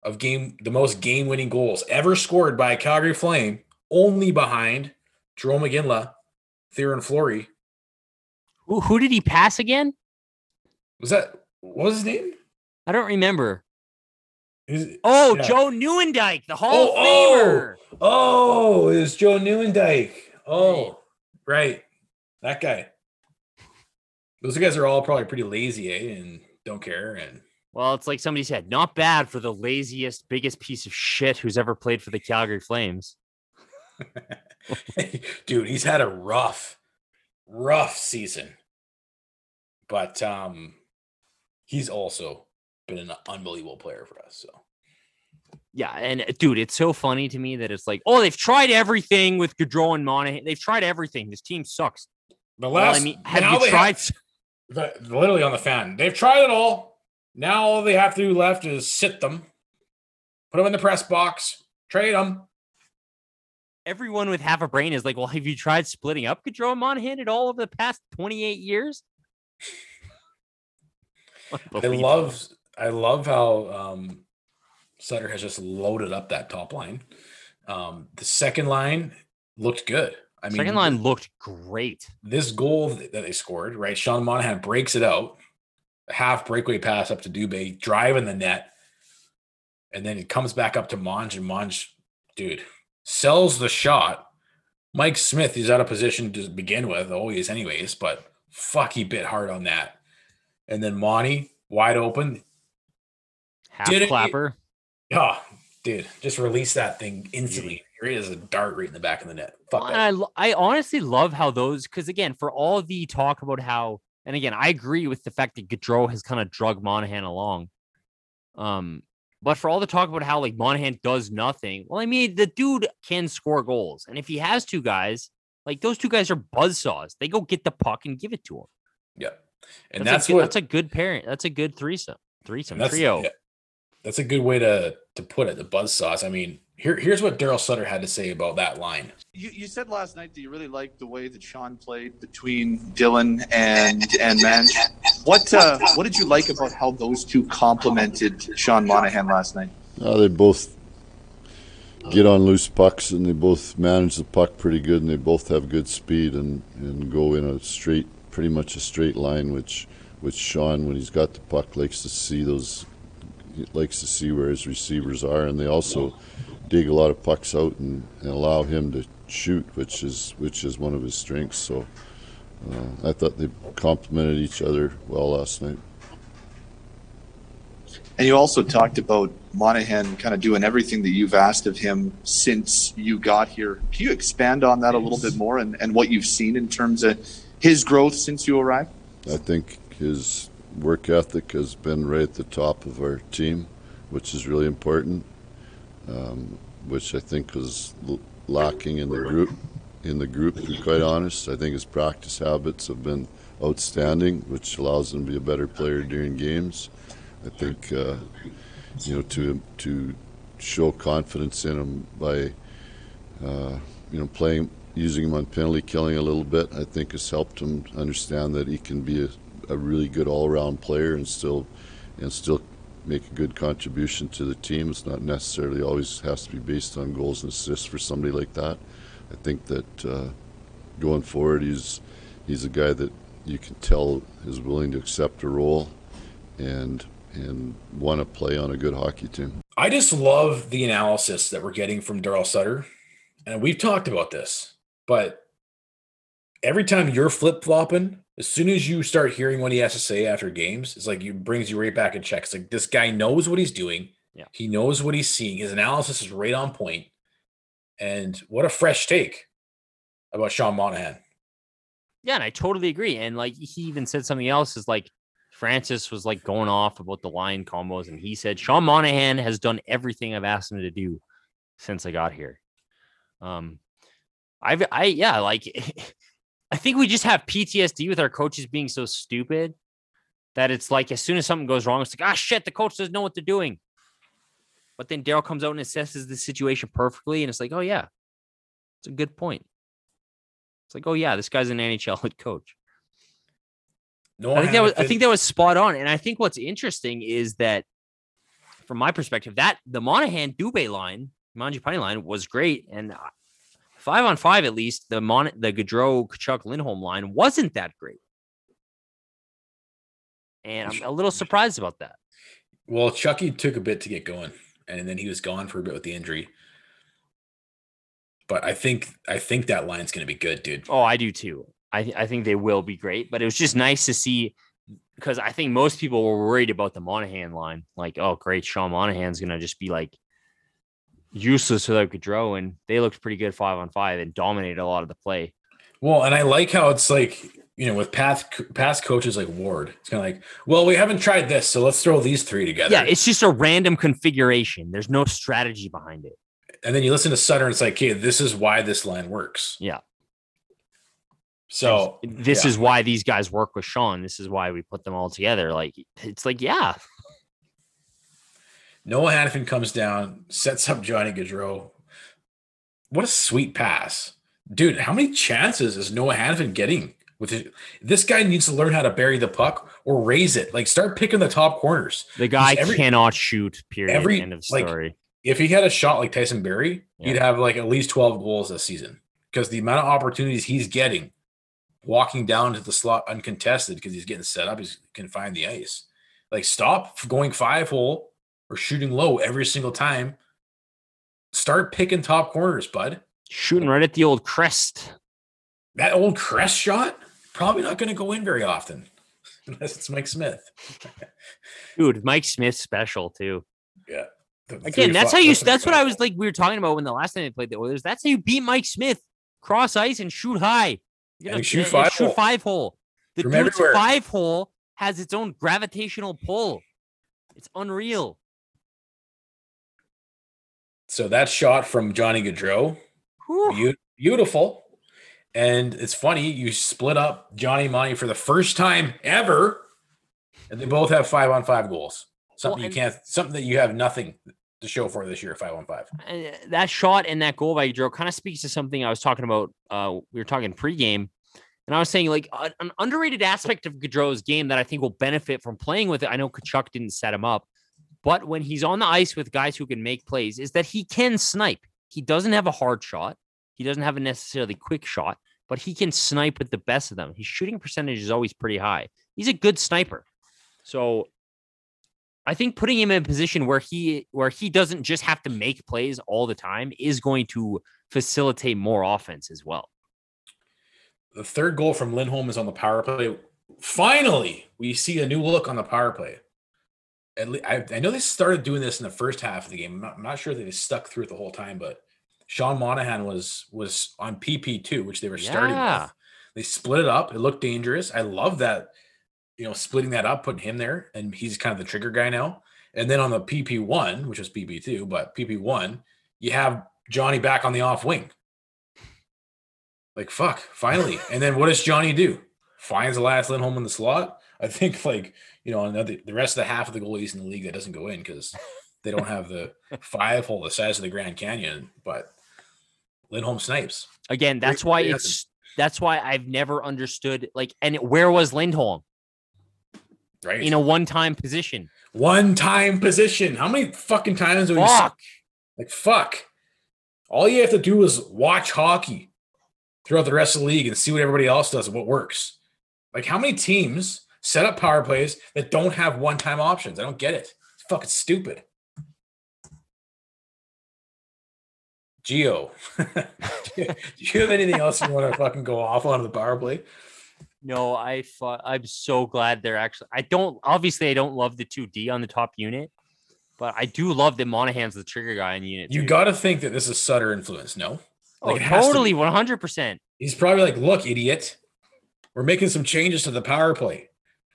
of game the most game winning goals ever scored by a Calgary Flame, only behind Jarome Iginla, Theoren Fleury. Who, who did he pass again? Was that what was his name? I don't remember. Is- Oh, yeah. Joe Nieuwendyk, the Hall Oh, of oh! Famer. Oh, it was Joe Nieuwendyk. Oh, right. That guy. Those guys are all probably pretty lazy, eh? And don't care. And Well, it's like somebody said, not bad for the laziest, biggest piece of shit who's ever played for the Calgary Flames. dude, he's had a rough, rough season. But um he's also been an unbelievable player for us. So Yeah, and uh, dude, it's so funny to me that it's like, oh, they've tried everything with Gaudreau and Monahan. They've tried everything. This team sucks. the Well, last I mean, have you they tried? the- literally on the fan. They've tried it all. Now all they have to do left is sit them, put them in the press box, trade them. Everyone with half a brain is like, well, have you tried splitting up Gaudreau and Monahan at all over the past 28 years? I Unbelievable. love I love how um Sutter has just loaded up that top line. Um the second line looked good. I mean Second line looked great. this goal that they scored, right? Sean Monahan breaks it out, half breakaway pass up to Dubé, driving the net, and then it comes back up to Monge, and Monge, dude, sells the shot. Mike Smith is out of position to begin with, always, anyways, but fuck, he bit hard on that. And then Monty, wide open. Half it- clapper. Oh, dude, just release that thing instantly. Here it is a dart right in the back of the net. Fuck Well. I, I honestly love how those because again, for all the talk about how, and again, I agree with the fact that Gaudreau has kind of drug Monahan along. Um, but for all the talk about how like Monahan does nothing, well, I mean, the dude can score goals, and if he has two guys, like those two guys are buzzsaws. They go get the puck and give it to him. Yeah. And that's, that's, a good, what that's a good parent. That's a good threesome. Threesome trio. yeah, that's a good way to to put it. The buzz sauce. I mean, here here's what Darryl Sutter had to say about that line. You, you said last night that you really liked the way that Sean played between Dylan and and Manch. What uh, what did you like about how those two complemented Sean Monahan last night? Uh, they both get on loose pucks and they both manage the puck pretty good and they both have good speed and, and go in a straight, pretty much a straight line, which which Sean, when he's got the puck, likes to see those, he likes to see where his receivers are, and they also dig a lot of pucks out and, and allow him to shoot, which is which is one of his strengths. So uh, I thought they complemented each other well last night. And you also talked about Monahan kind of doing everything that you've asked of him since you got here. Can you expand on that a little bit more and, and what you've seen in terms of his growth since you arrived? I think his work ethic has been right at the top of our team, which is really important. Um, which I think was lacking in the group. In the group, to be quite honest, I think his practice habits have been outstanding, which allows him to be a better player during games. I think uh, you know to to show confidence in him by uh, you know playing using him on penalty killing a little bit. I think has helped him understand that he can be a, a really good all around player and still and still make a good contribution to the team. It's not necessarily always has to be based on goals and assists for somebody like that. I think that uh, going forward, he's he's a guy that you can tell is willing to accept a role and and want to play on a good hockey team. I just love the analysis that we're getting from Darryl Sutter. And we've talked about this, but every time you're flip flopping, as soon as you start hearing what he has to say after games, it's like it brings you right back in check. It's like this guy knows what he's doing. Yeah. He knows what he's seeing. His analysis is right on point. And what a fresh take about Sean Monahan. Yeah, and I totally agree. And like he even said something else is like Francis was like going off about the line combos, and he said Sean Monahan has done everything I've asked him to do since I got here. Um, I've I yeah, like I think we just have PTSD with our coaches being so stupid that it's like as soon as something goes wrong, it's like ah shit, the coach doesn't know what they're doing. But then Darryl comes out and assesses the situation perfectly, and it's like, oh yeah, it's a good point. It's like, oh yeah, this guy's an NHL head coach. No, I think that was I think that was spot on. And I think what's interesting is that from my perspective, that the Monahan Dubé line, Manji Mangiapane line was great. And five on five, at least, the Mon the Gaudreau Tkachuk Lindholm line wasn't that great. And I'm a little surprised about that. Well, Chucky took a bit to get going, and then he was gone for a bit with the injury. But I think I think that line's going to be good, dude. Oh, I do too. I, th- I think they will be great, but it was just nice to see because I think most people were worried about the Monahan line. Like, oh, great, Sean Monahan's going to just be like useless without Gaudreau. And they looked pretty good five on five and dominated a lot of the play. Well, and I like how it's like you know with past past coaches like Ward, it's kind of like, well, we haven't tried this, so let's throw these three together. Yeah, it's just a random configuration. There's no strategy behind it. and then you listen to Sutter, and it's like, okay, this is why this line works. Yeah. So This yeah. is why these guys work with Sean. This is why we put them all together. Like, it's like, yeah, Noah Hanifin comes down, sets up Johnny Gaudreau. What a sweet pass, dude! How many chances is Noah Hanifin getting with his, this guy? Needs to learn how to bury the puck or raise it. Like start picking the top corners. the guy Every- cannot shoot, period. every- End of like, story. If he had a shot like Tyson Barrie, Yeah. he'd have like at least twelve goals this season because the amount of opportunities he's getting walking down to the slot uncontested because he's getting set up. He's can find the ice. Like stop going five hole or shooting low every single time. Start picking top corners, bud. Shooting right at the old crest. That old crest shot probably not going to go in very often unless it's Mike Smith. Dude, Mike Smith special too. Yeah. The Again, that's how you. That's what I was like. We were talking about when the last time they played the Oilers. That's how you beat Mike Smith. Cross ice and shoot high. You And shoot five shoot hole. five hole. The From dude's everywhere. five hole has its own gravitational pull. It's unreal. So that shot from Johnny Gaudreau, beau- beautiful. And it's funny, you split up Johnny Money for the first time ever, and they both have five on five goals. Something and- you can't, something that you have nothing to show for this year, five on five. And uh, that shot and that goal by Gaudreau kind of speaks to something I was talking about. Uh, we were talking pregame, and I was saying like an underrated aspect of Gaudreau's game that I think will benefit from playing with it. I know Tkachuk didn't set him up, but when he's on the ice with guys who can make plays, is that he can snipe. He doesn't have a hard shot. He doesn't have a necessarily quick shot, but he can snipe with the best of them. His shooting percentage is always pretty high. He's a good sniper. So I think putting him in a position where he where he doesn't just have to make plays all the time is going to facilitate more offense as well. The third goal from Lindholm is on the power play. Finally, we see a new look on the power play. At least, I, I know they started doing this in the first half of the game. I'm not, I'm not sure that they stuck through it the whole time, but Sean Monahan was was on PP two, which they were starting with. They split it up. It looked dangerous. I love that, you know, splitting that up, putting him there, and he's kind of the trigger guy now. And then on the PP one, which was PP two, but PP one, you have Johnny back on the off wing. Like fuck, finally. and then what does Johnny do? Finds Elias Lindholm in the slot. I think like you know another the rest of the half of the goalies in the league that doesn't go in because they don't have the five hole the size of the Grand Canyon. But Lindholm snipes. Again, that's why it's that's why I've never understood like and where was Lindholm Right. in a one-time position? one time position. How many fucking times have we Fuck. Like fuck. All you have to do is watch hockey throughout the rest of the league and see what everybody else does and what works. Like how many teams set up power plays that don't have one-time options? I don't get it. It's fucking stupid. Geo, do you have anything else you want to fucking go off on the power play? No, I I'm so glad they're actually. I don't obviously I don't love the two D on the top unit, but I do love that Monahan's the trigger guy in the unit. You got to think that this is Sutter influence, no? oh, Like, it has to be. totally 100. percent He's probably like, look, idiot, we're making some changes to the power play.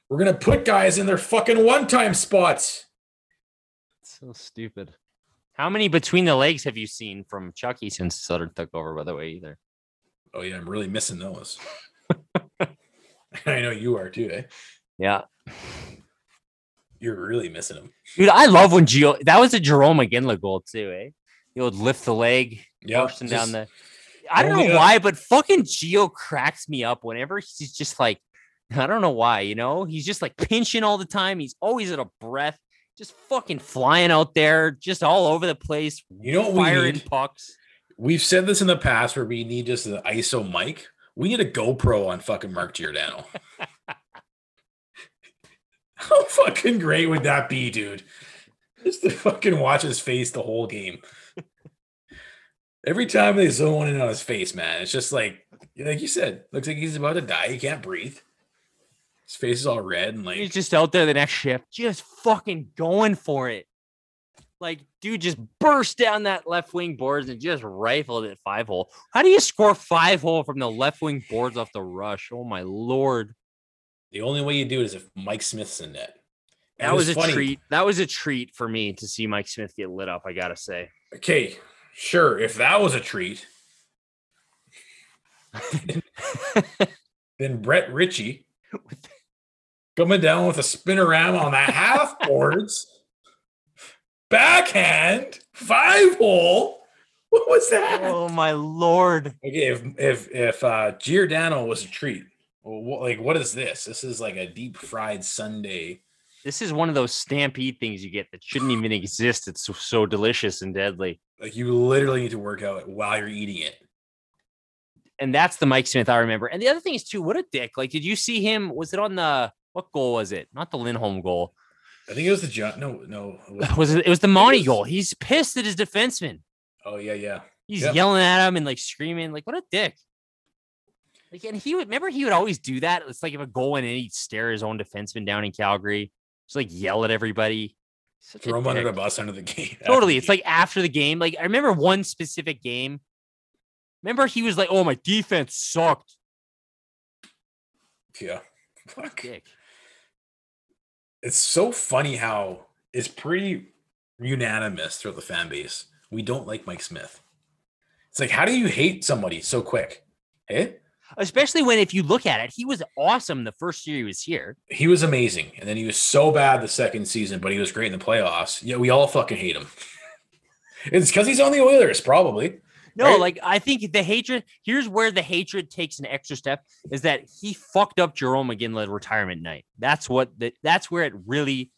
We're gonna put guys in their fucking one-time spots. So stupid. How many between the legs have you seen from Chucky since Sutter took over? By the way, either. Oh yeah, I'm really missing those. I know you are too, eh? Yeah, You're really missing them. dude, I love when Gio. That was a Jarome Iginla goal too, eh? He would lift the leg, Yeah, down the. I don't know up. why, but fucking Gio cracks me up whenever he's just like, I don't know why, you know, he's just like pinching all the time. He's always out of breath, just fucking flying out there, just all over the place. You know what we need? pucks. We've said this in the past where we need just an ISO mic. We need a GoPro on fucking Mark Giordano. How fucking great would that be, dude? Just to fucking watch his face the whole game. Every time they zone in on his face, man, it's just like, like you said, looks like he's about to die. He can't breathe. His face is all red and like He's just out there the next shift, just fucking going for it. Like, dude just burst down that left wing boards and just rifled it five hole. How do you score five hole from the left wing boards off the rush? Oh my lord. the only way you do it is if Mike Smith's in net. And That was a funny- treat. That was a treat for me to see Mike Smith get lit up, I gotta say. Okay, sure. If that was a treat, then Brett Ritchie coming down with a spinorama on the half boards, backhand, five hole. What was that? oh my lord. Okay, if if if uh Giordano was a treat, well, like what is this? This is like a deep fried sundae. This is one of those stampede things you get that shouldn't even exist. It's so, so delicious and deadly. Like you literally need to work out while you're eating it. and that's the Mike Smith I remember. And the other thing is too, what a dick! Like, did you see him? Was it on the what goal was it? Not the Lindholm goal. I think it was the John. No, no. It was it, it was the Monty goal? He's pissed at his defenseman. Oh yeah, yeah. He's yelling at him and like screaming, like, what a dick. Like, and he would remember he would always do that. It's like if a goal went in, he'd stare his own defenseman down in Calgary, just like yell at everybody. Such Throw him under the bus under the game. Totally. It's like after the game. Like I remember one specific game. Remember he was like, "Oh, my defense sucked." yeah. Fuck. Dick. It's so funny how it's pretty unanimous throughout the fan base. We don't like Mike Smith. It's like, how do you hate somebody so quick? Eh? Especially when, if you look at it, he was awesome the first year he was here. He was amazing, and then he was so bad the second season, but he was great in the playoffs. Yeah, we all fucking hate him. it's because he's on the Oilers, probably. No, Right? like I think the hatred. Here's where the hatred takes an extra step: is that he fucked up Jarome Iginla retirement night. That's what. The, that's where it really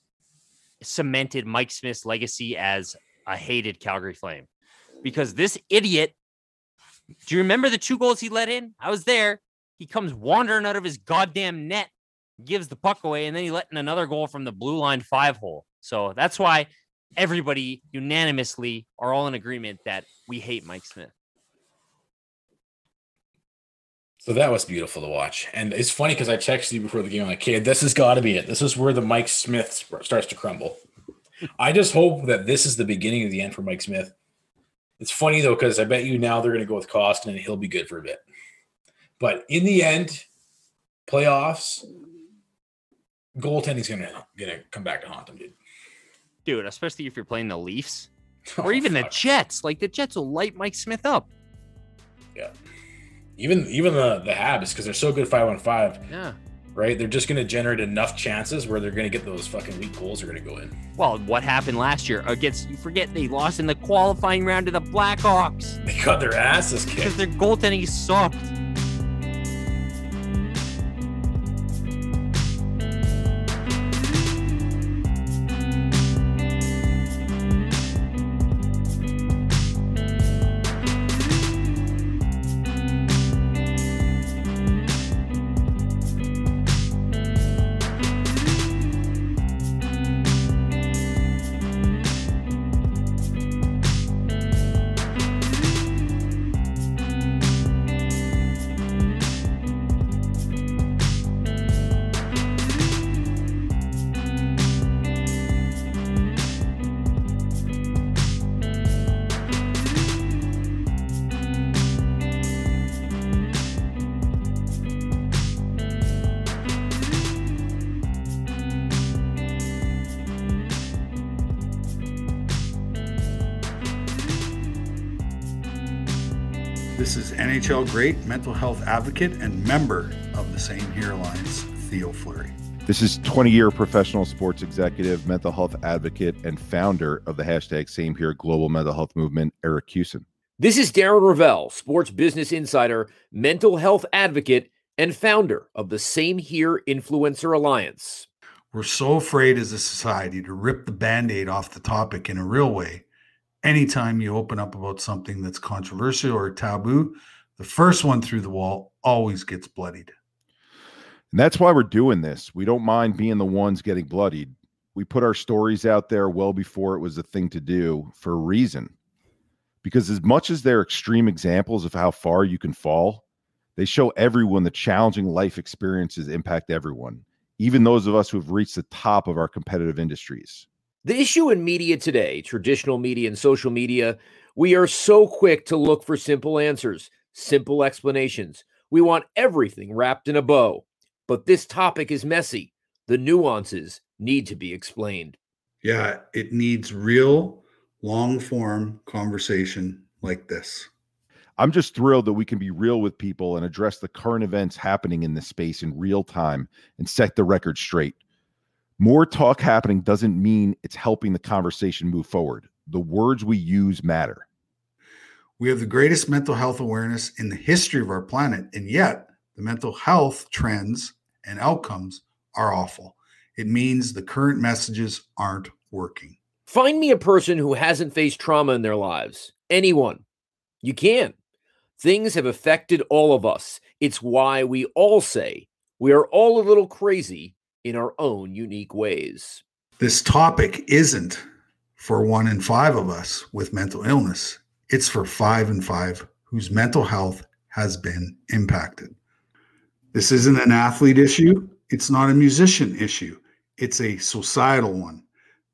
cemented Mike Smith's legacy as a hated Calgary Flame, because this idiot. Do you remember the two goals he let in? I was there. He comes wandering out of his goddamn net, gives the puck away, and then he let in another goal from the blue line five hole. So that's why everybody unanimously are all in agreement that we hate Mike Smith. So that was beautiful to watch. And it's funny because I texted you before the game, like, okay, this has got to be it. This is where the Mike Smith starts to crumble. I just hope that this is the beginning of the end for Mike Smith. It's funny though, because I bet you now they're going to go with Koskinen and he'll be good for a bit. But in the end, playoffs, goaltending's going to come back to haunt him, dude. Dude, especially if you're playing the Leafs Oh, or even the. Jets. Like the Jets will light Mike Smith up. yeah. Even even the the Habs because they're so good five on five, Yeah. right? They're just going to generate enough chances where they're going to get those fucking weak goals are going to go in. Well, what happened last year against you forget they lost in the qualifying round to the Blackhawks They got their asses because kicked. their goaltending sucked. NHL great mental health advocate and member of the Same Here Alliance, Theo Fleury. This is 20 year professional sports executive, mental health advocate, and founder of the hashtag Same Here Global Mental Health Movement, Eric Kussin. This is Darren Ravel, sports business insider, mental health advocate, and founder of the Same Here Influencer Alliance. We're so afraid as a society to rip the band aid off the topic in a real way. Anytime you open up about something that's controversial or taboo, the first one through the wall always gets bloodied. And that's why we're doing this. We don't mind being the ones getting bloodied. We put our stories out there well before it was a thing to do for a reason. Because as much as they're extreme examples of how far you can fall, they show everyone the challenging life experiences impact everyone, even those of us who have reached the top of our competitive industries. The issue in media today, traditional media and social media, we are so quick to look for simple answers, simple explanations. We want everything wrapped in a bow. But this topic is messy. The nuances need to be explained. Yeah, it needs real, long form conversation like this. I'm just thrilled that we can be real with people and address the current events happening in this space in real time and set the record straight. More talk happening doesn't mean it's helping the conversation move forward. The words we use matter. We have the greatest mental health awareness in the history of our planet, and yet the mental health trends and outcomes are awful. It means the current messages aren't working. Find me a person who hasn't faced trauma in their lives. Anyone. You can. Things have affected all of us. It's why we all say we are all a little crazy in our own unique ways. This topic isn't for one in five of us with mental illness, it's for five in five whose mental health has been impacted. This isn't an athlete issue, it's not a musician issue, it's a societal one.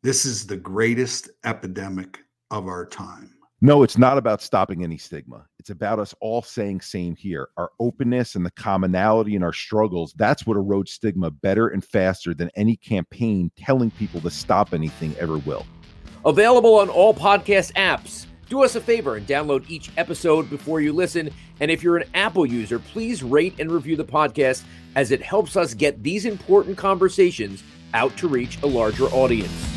This is the greatest epidemic of our time. No, it's not about stopping any stigma. It's about us all saying same here. Our openness and the commonality in our struggles, that's what erodes stigma better and faster than any campaign telling people to stop anything ever will. Available on all podcast apps. Do us a favor and download each episode before you listen. And if you're an Apple user, please rate and review the podcast as it helps us get these important conversations out to reach a larger audience.